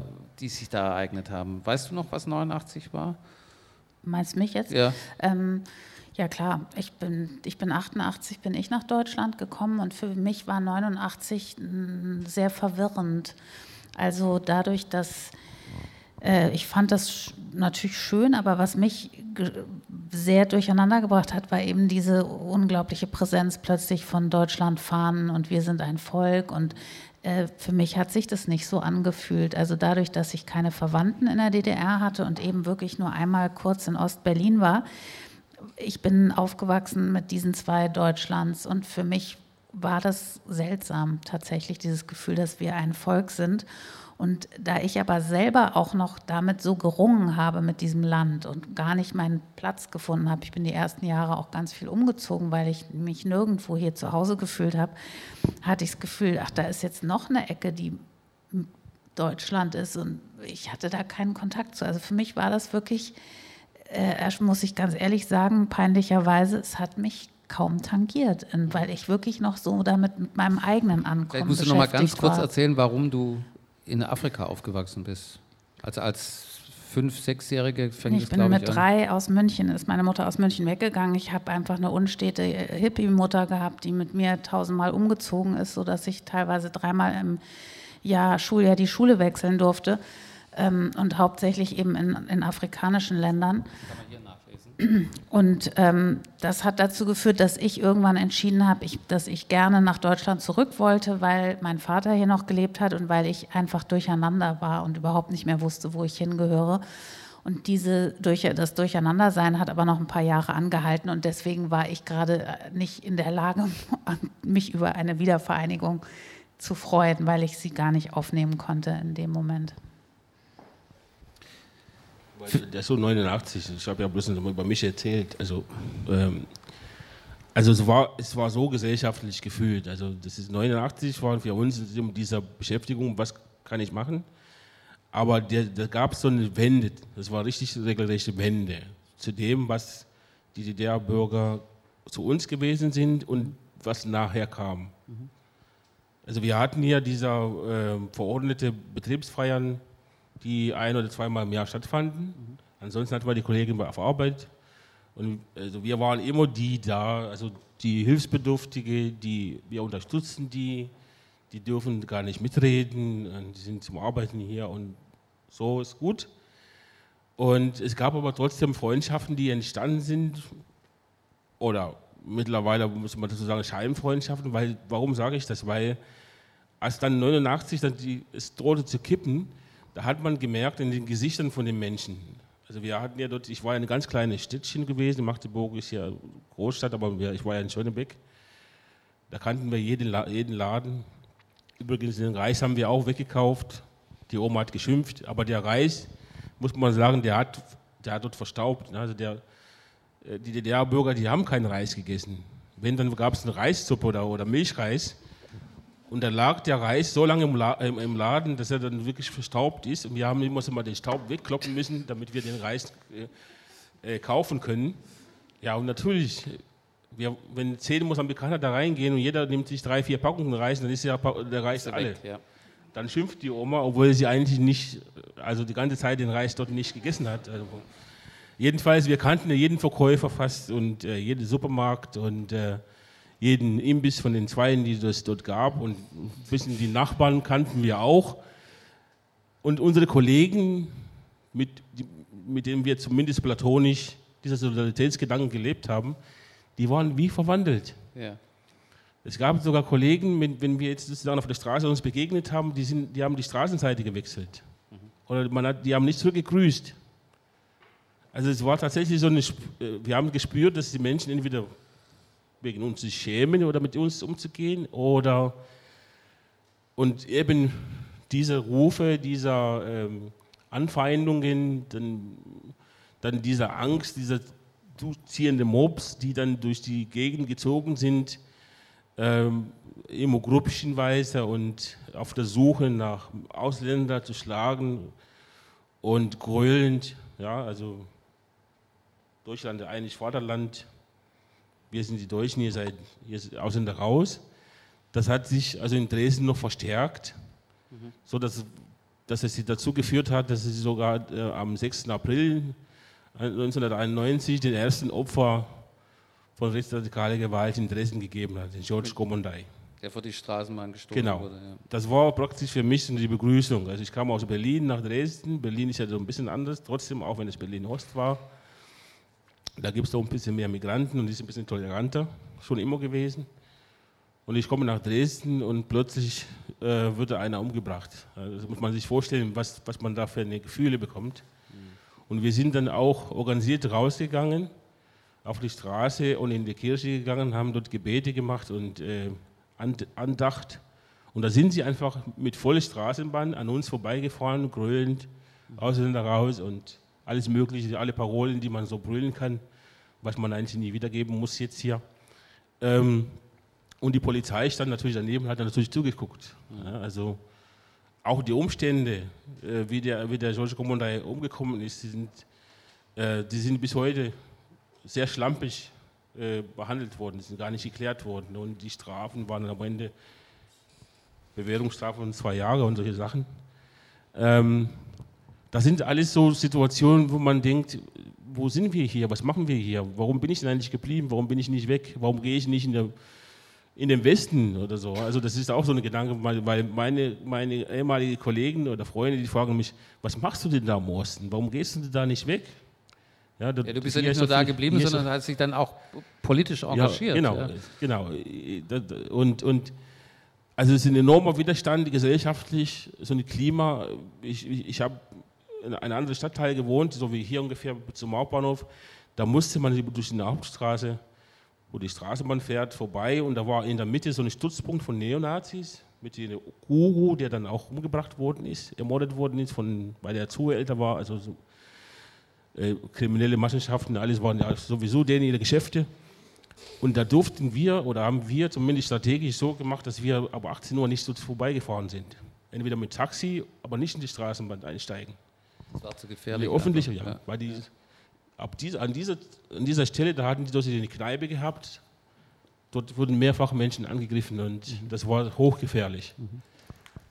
die sich da ereignet haben. Weißt du noch, was 89 war? Meinst du mich jetzt? Ja. Ähm, ja klar, ich bin, ich bin 88, bin ich nach Deutschland gekommen und für mich war 89 sehr verwirrend. Also dadurch, dass äh, ich fand das natürlich schön, aber was mich sehr durcheinander gebracht hat, war eben diese unglaubliche Präsenz plötzlich von Deutschland fahren und wir sind ein Volk und äh, für mich hat sich das nicht so angefühlt. Also dadurch, dass ich keine Verwandten in der DDR hatte und eben wirklich nur einmal kurz in Ostberlin war, ich bin aufgewachsen mit diesen zwei Deutschlands und für mich war das seltsam tatsächlich, dieses Gefühl, dass wir ein Volk sind. Und da ich aber selber auch noch damit so gerungen habe mit diesem Land und gar nicht meinen Platz gefunden habe, ich bin die ersten Jahre auch ganz viel umgezogen, weil ich mich nirgendwo hier zu Hause gefühlt habe, hatte ich das Gefühl, ach, da ist jetzt noch eine Ecke, die Deutschland ist und ich hatte da keinen Kontakt zu. Also für mich war das wirklich, äh, muss ich ganz ehrlich sagen, peinlicherweise, es hat mich kaum tangiert, weil ich wirklich noch so damit mit meinem eigenen Ankommen Vielleicht musst du noch mal ganz kurz erzählen, warum du in Afrika aufgewachsen bist. Also als fünf, sechsjährige fängt ich es, bin mit ich, drei aus München, ist meine Mutter aus München weggegangen. Ich habe einfach eine unstete Hippie-Mutter gehabt, die mit mir tausendmal umgezogen ist, sodass ich teilweise dreimal im Jahr, Schuljahr die Schule wechseln durfte ähm, und hauptsächlich eben in, in afrikanischen Ländern. Und ähm, das hat dazu geführt, dass ich irgendwann entschieden habe, ich, dass ich gerne nach Deutschland zurück wollte, weil mein Vater hier noch gelebt hat und weil ich einfach durcheinander war und überhaupt nicht mehr wusste, wo ich hingehöre. Und diese das Durcheinandersein hat aber noch ein paar Jahre angehalten und deswegen war ich gerade äh, nicht in der Lage, mich über eine Wiedervereinigung zu freuen, weil ich sie gar nicht aufnehmen konnte in dem Moment. Der ist so 89, ich habe ja bloß noch über mich erzählt. Also, ähm, also es, war, es war so gesellschaftlich gefühlt. Also das ist 89, war für uns in dieser Beschäftigung, was kann ich machen? Aber da gab es so eine Wende, das war richtig regelrechte Wende zu dem, was die DDR-Bürger zu uns gewesen sind und was nachher kam. Also wir hatten hier dieser äh, verordnete Betriebsfeiern die ein oder zweimal im Jahr stattfanden. Mhm. Ansonsten hatten wir die Kollegin auf Arbeit. Und also wir waren immer die da, also die Hilfsbedürftige, die, wir unterstützen die, die dürfen gar nicht mitreden, die sind zum Arbeiten hier und so ist gut. Und es gab aber trotzdem Freundschaften, die entstanden sind, oder mittlerweile muss man dazu sagen, Scheinfreundschaften, weil, warum sage ich das? Weil als dann 89 dann die, es drohte zu kippen, da hat man gemerkt in den Gesichtern von den Menschen. Also wir hatten ja dort, ich war ja ein ganz kleines Städtchen gewesen, Magdeburg ist ja Großstadt, aber ich war ja in Schönebeck. Da kannten wir jeden, jeden Laden. Übrigens den Reis haben wir auch weggekauft. Die Oma hat geschimpft, aber der Reis, muss man sagen, der hat, der hat dort verstaubt. Also der, äh, die DDR-Bürger, die haben keinen Reis gegessen. Wenn, dann gab es eine Reissuppe oder, oder Milchreis. Und da lag der Reis so lange im, Laden, dass er dann wirklich verstaubt ist. Und wir haben immer so mal den Staub wegkloppen müssen, damit wir den Reis äh, äh, kaufen können. Ja, und natürlich, wir, wenn zehn Mosambikaner da reingehen und jeder nimmt sich drei, vier Packungen Reis, dann ist ja der Reis ist alle. Weg, ja. Dann schimpft die Oma, obwohl sie eigentlich nicht, also die ganze Zeit den Reis dort nicht gegessen hat. Also, jedenfalls, wir kannten jeden Verkäufer fast und äh, jeden Supermarkt und jeden Imbiss von den Zweien, die es dort gab. Und ein bisschen die Nachbarn kannten wir auch. Und unsere Kollegen, mit, mit denen wir zumindest platonisch dieser Solidaritätsgedanken gelebt haben, die waren wie verwandelt. Ja. Es gab sogar Kollegen, wenn wir jetzt sozusagen auf der Straße uns begegnet haben, die, sind, die haben die Straßenseite gewechselt. Mhm. Oder man hat, die haben nicht zurückgegrüßt. Also es war tatsächlich so eine, äh, wir haben gespürt, dass die Menschen entweder wegen uns zu schämen oder mit uns umzugehen oder und eben diese Rufe, dieser ähm, Anfeindungen, dann, dann diese Angst, dieser ziehende Mobs, die dann durch die Gegend gezogen sind, ähm, immer gruppchenweise und auf der Suche nach Ausländern zu schlagen und grölend, ja, also Deutschland eigentlich Vaterland, wir sind die Deutschen, ihr seid, ihr seid Ausländer raus. Das hat sich also in Dresden noch verstärkt, mhm. so dass, dass es dazu geführt hat, dass es sogar äh, am 6. April 1991 den ersten Opfer von rechtsradikaler Gewalt in Dresden gegeben hat, den George Gomondai. Der vor die Straßenbahn gestoßen genau. wurde. Ja. Das war praktisch für mich die Begrüßung. Also ich kam aus Berlin nach Dresden. Berlin ist ja so ein bisschen anders, trotzdem, auch wenn es Berlin-Ost war. Da gibt es doch ein bisschen mehr Migranten und ist ein bisschen toleranter, schon immer gewesen. Und ich komme nach Dresden und plötzlich äh, wird einer umgebracht. Also das muss man sich vorstellen, was, was man da für eine Gefühle bekommt. Mhm. Und wir sind dann auch organisiert rausgegangen auf die Straße und in die Kirche gegangen, haben dort Gebete gemacht und äh, Andacht. Und da sind sie einfach mit voller Straßenbahn an uns vorbeigefahren, grölend, Ausländer raus und alles Mögliche, alle Parolen, die man so brüllen kann, was man eigentlich nie wiedergeben muss jetzt hier. Ähm, und die Polizei stand natürlich daneben und hat natürlich zugeguckt. Ja, also auch die Umstände, äh, wie, der, wie der George Commandai umgekommen ist, die sind, äh, die sind bis heute sehr schlampig äh, behandelt worden, die sind gar nicht geklärt worden. Und die Strafen waren am Ende Bewährungsstrafe von zwei Jahre und solche Sachen. Ähm, das sind alles so Situationen, wo man denkt, wo sind wir hier, was machen wir hier, warum bin ich denn eigentlich geblieben, warum bin ich nicht weg, warum gehe ich nicht in, der, in den Westen oder so. Also das ist auch so ein Gedanke, weil meine, meine ehemaligen Kollegen oder Freunde, die fragen mich, was machst du denn da im Osten, warum gehst du denn da nicht weg? Ja, du, ja, du bist ja nicht nur da geblieben, sondern hast dich dann auch politisch engagiert. Ja, genau, ja. genau. Und, und also es ist ein enormer Widerstand gesellschaftlich, so ein Klima. Ich, ich, ich habe in einem anderen Stadtteil gewohnt, so wie hier ungefähr zum Hauptbahnhof. Da musste man durch die Hauptstraße, wo die Straßenbahn fährt, vorbei und da war in der Mitte so ein Stützpunkt von Neonazis mit dem Guru, der dann auch umgebracht worden ist, ermordet worden ist, von, weil er zu älter war, also so äh, kriminelle Machenschaften, alles waren ja sowieso denen ihre Geschäfte. Und da durften wir oder haben wir zumindest strategisch so gemacht, dass wir ab 18 Uhr nicht so vorbeigefahren sind. Entweder mit Taxi, aber nicht in die Straßenbahn einsteigen. Das war zu gefährlich. Die öffentliche, ja. ja. Weil die, ab diese, an, dieser, an dieser Stelle, da hatten die dort eine Kneipe gehabt. Dort wurden mehrfach Menschen angegriffen und mhm. das war hochgefährlich. Mhm.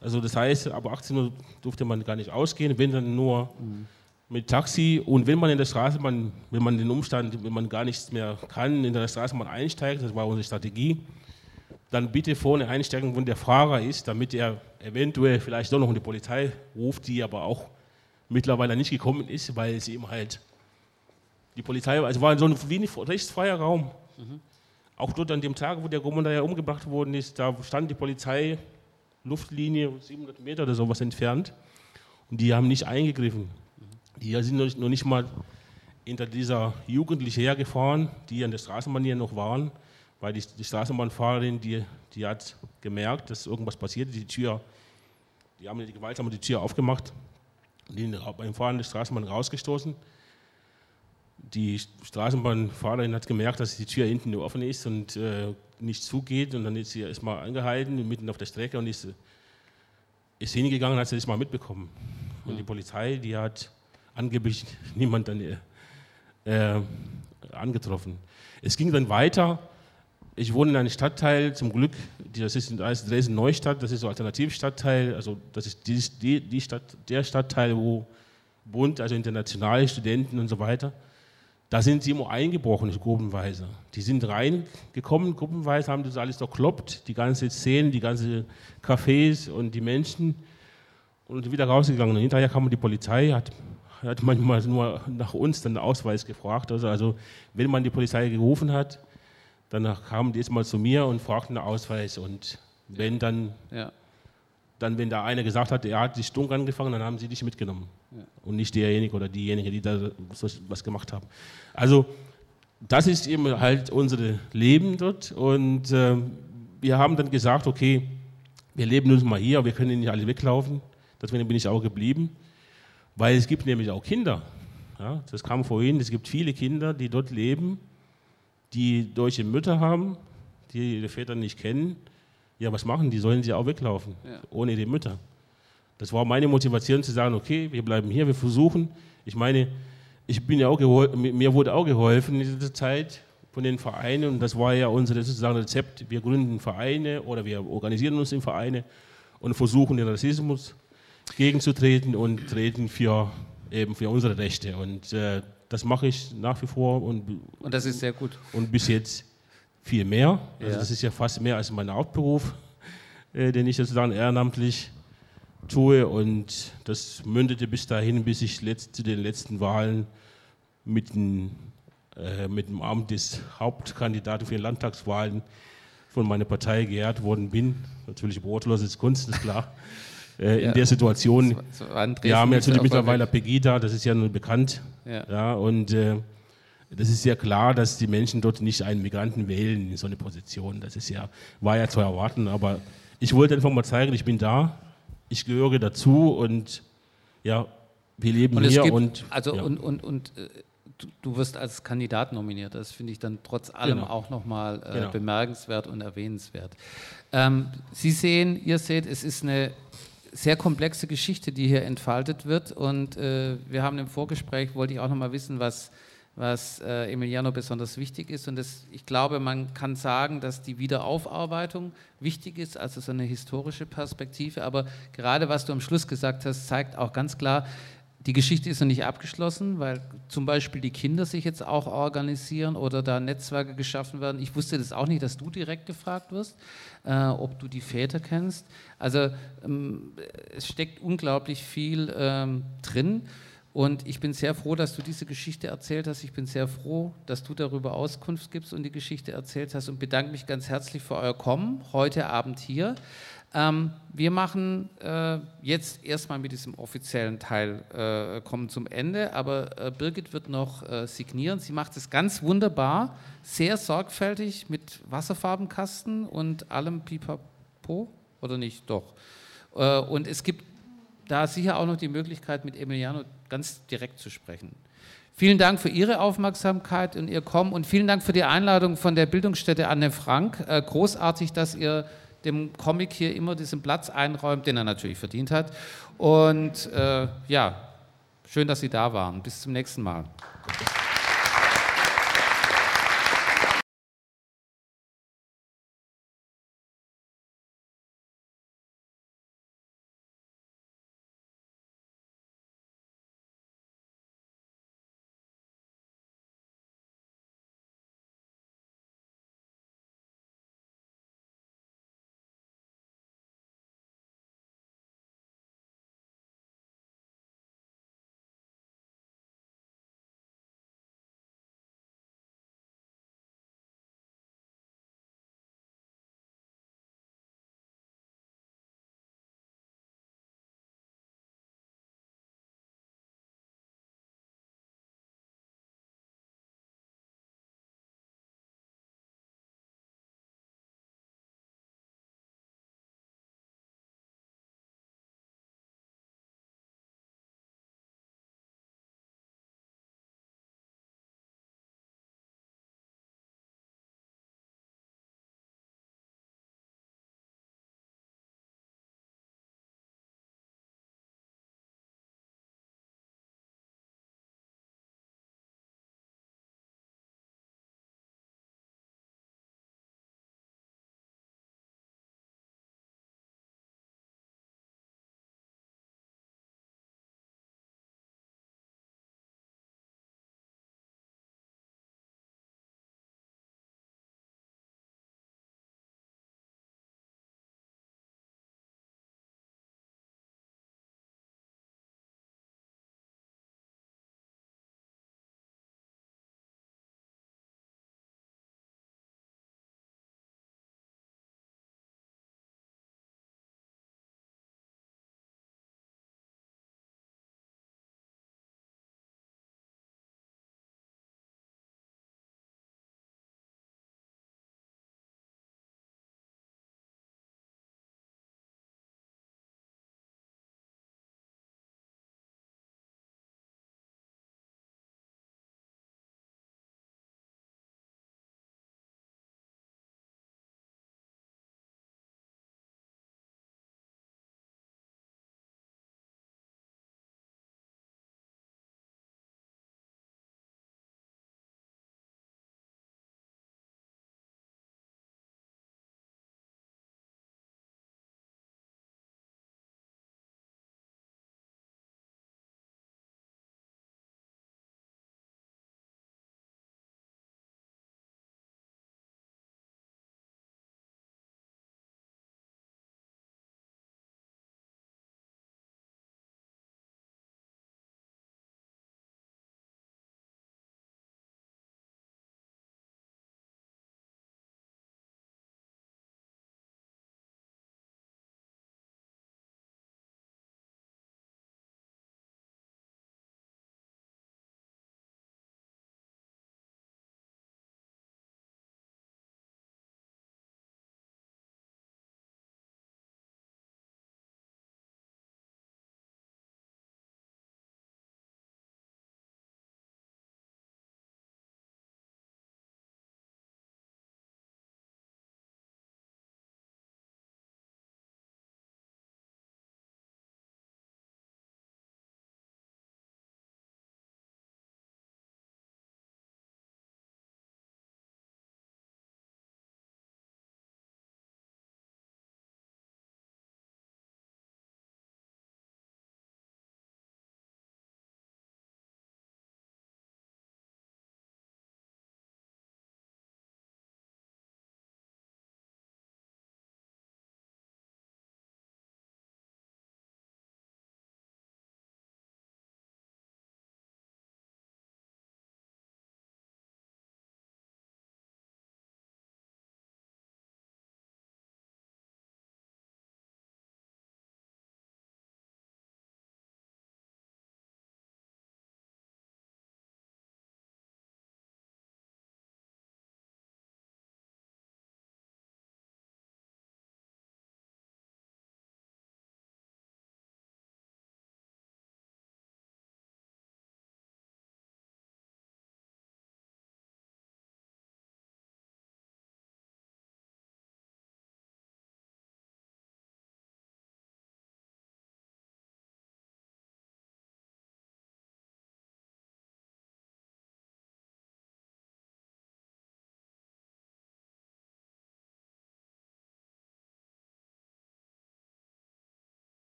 Also das heißt, ab 18 Uhr durfte man gar nicht ausgehen, wenn dann nur mhm mit Taxi und wenn man in der Straßenbahn, wenn man den Umstand, wenn man gar nichts mehr kann, in der Straßenbahn einsteigt, das war unsere Strategie, dann bitte vorne einsteigen, wo der Fahrer ist, damit er eventuell vielleicht doch noch eine Polizei ruft, die aber auch mittlerweile nicht gekommen ist, weil es eben halt die Polizei, also war so ein wie ein rechtsfreier Raum. Mhm. Auch dort an dem Tag, wo der Kommandant ja umgebracht worden ist, da stand die Polizei Luftlinie 700 Meter oder sowas entfernt und die haben nicht eingegriffen. Die sind noch nicht mal hinter dieser Jugendliche hergefahren, die an der Straßenbahn hier noch waren, weil die, die Straßenbahnfahrerin, die, die hat gemerkt, dass irgendwas passiert, die Tür, die haben die gewaltsam die Tür aufgemacht, die beim Fahren der Straßenbahn rausgestoßen. Die Straßenbahnfahrerin hat gemerkt, dass die Tür hinten offen ist und äh, nicht zugeht und dann ist sie erstmal angehalten, mitten auf der Strecke und ist, ist hingegangen und hat sie das mal mitbekommen. Und die Polizei, die hat angeblich niemand dann äh, angetroffen. Es ging dann weiter. Ich wohne in einem Stadtteil, zum Glück, das ist Dresden Neustadt, das ist so ein Alternativstadtteil, also das ist die, die Stadt, der Stadtteil, wo Bund, also internationale Studenten und so weiter, da sind sie immer eingebrochen, gruppenweise. Die sind reingekommen, gruppenweise, haben das alles durchkloppt, die ganze Szene, die ganzen Cafés und die Menschen und wieder rausgegangen. Und hinterher kam die Polizei, hat hat manchmal nur nach uns den Ausweis gefragt. Also, also wenn man die Polizei gerufen hat, dann kamen die jetzt mal zu mir und fragten den Ausweis. Und wenn dann, ja. dann, wenn da einer gesagt hat, er hat die Stunk angefangen, dann haben sie dich mitgenommen. Ja. Und nicht derjenige oder diejenige, die da was gemacht haben. Also das ist eben halt unser Leben dort. Und äh, wir haben dann gesagt, okay, wir leben nun mal hier, wir können nicht alle weglaufen. Deswegen bin ich auch geblieben. Weil es gibt nämlich auch Kinder. Ja, das kam vorhin, es gibt viele Kinder, die dort leben, die deutsche Mütter haben, die ihre Väter nicht kennen. Ja, was machen die? Sollen sie auch weglaufen, ja. ohne die Mütter? Das war meine Motivation zu sagen, okay, wir bleiben hier, wir versuchen. Ich meine, ich bin ja auch mir wurde auch geholfen in dieser Zeit von den Vereinen und das war ja unser sozusagen Rezept. Wir gründen Vereine oder wir organisieren uns in Vereine und versuchen den Rassismus gegenzutreten und treten für eben für unsere Rechte und äh, das mache ich nach wie vor und und das ist sehr gut und bis jetzt viel mehr. Also ja. das ist ja fast mehr als mein Hauptberuf, äh, den ich sozusagen ehrenamtlich tue und das mündete bis dahin, bis ich letzt, zu den letzten Wahlen mit dem, äh, mit dem Amt des Hauptkandidaten für die Landtagswahlen von meiner Partei geehrt worden bin. Natürlich brotlos ist Kunst, ist klar. Äh, ja. In der Situation, wir haben natürlich mittlerweile Pegida, das ist ja nun bekannt. Ja. ja und äh, das ist ja klar, dass die Menschen dort nicht einen Migranten wählen in so eine Position. Das ist ja, war ja zu erwarten, aber ich wollte einfach mal zeigen, ich bin da, ich gehöre dazu und ja, wir leben und hier gibt, und. Also ja. und, und, und äh, du wirst als Kandidat nominiert. Das finde ich dann trotz allem genau. auch nochmal äh, genau. bemerkenswert und erwähnenswert. Ähm, Sie sehen, ihr seht, es ist eine sehr komplexe Geschichte, die hier entfaltet wird. Und äh, wir haben im Vorgespräch, wollte ich auch nochmal wissen, was was äh, Emiliano besonders wichtig ist. Und das, ich glaube, man kann sagen, dass die Wiederaufarbeitung wichtig ist, also so eine historische Perspektive. Aber gerade was du am Schluss gesagt hast, zeigt auch ganz klar, die Geschichte ist noch nicht abgeschlossen, weil zum Beispiel die Kinder sich jetzt auch organisieren oder da Netzwerke geschaffen werden. Ich wusste das auch nicht, dass du direkt gefragt wirst, äh, ob du die Väter kennst. Also ähm, es steckt unglaublich viel ähm, drin. Und ich bin sehr froh, dass du diese Geschichte erzählt hast. Ich bin sehr froh, dass du darüber Auskunft gibst und die Geschichte erzählt hast und bedanke mich ganz herzlich für euer Kommen heute Abend hier. Ähm, wir machen äh, jetzt erstmal mit diesem offiziellen Teil, äh, kommen zum Ende, aber äh, Birgit wird noch äh, signieren. Sie macht es ganz wunderbar, sehr sorgfältig mit Wasserfarbenkasten und allem Pipapo, oder nicht? Doch. Äh, und es gibt da sicher auch noch die Möglichkeit, mit Emiliano ganz direkt zu sprechen. Vielen Dank für Ihre Aufmerksamkeit und Ihr Kommen und vielen Dank für die Einladung von der Bildungsstätte Anne Frank. Äh, großartig, dass ihr dem Comic hier immer diesen Platz einräumt, den er natürlich verdient hat. Und äh, ja, schön, dass Sie da waren. Bis zum nächsten Mal.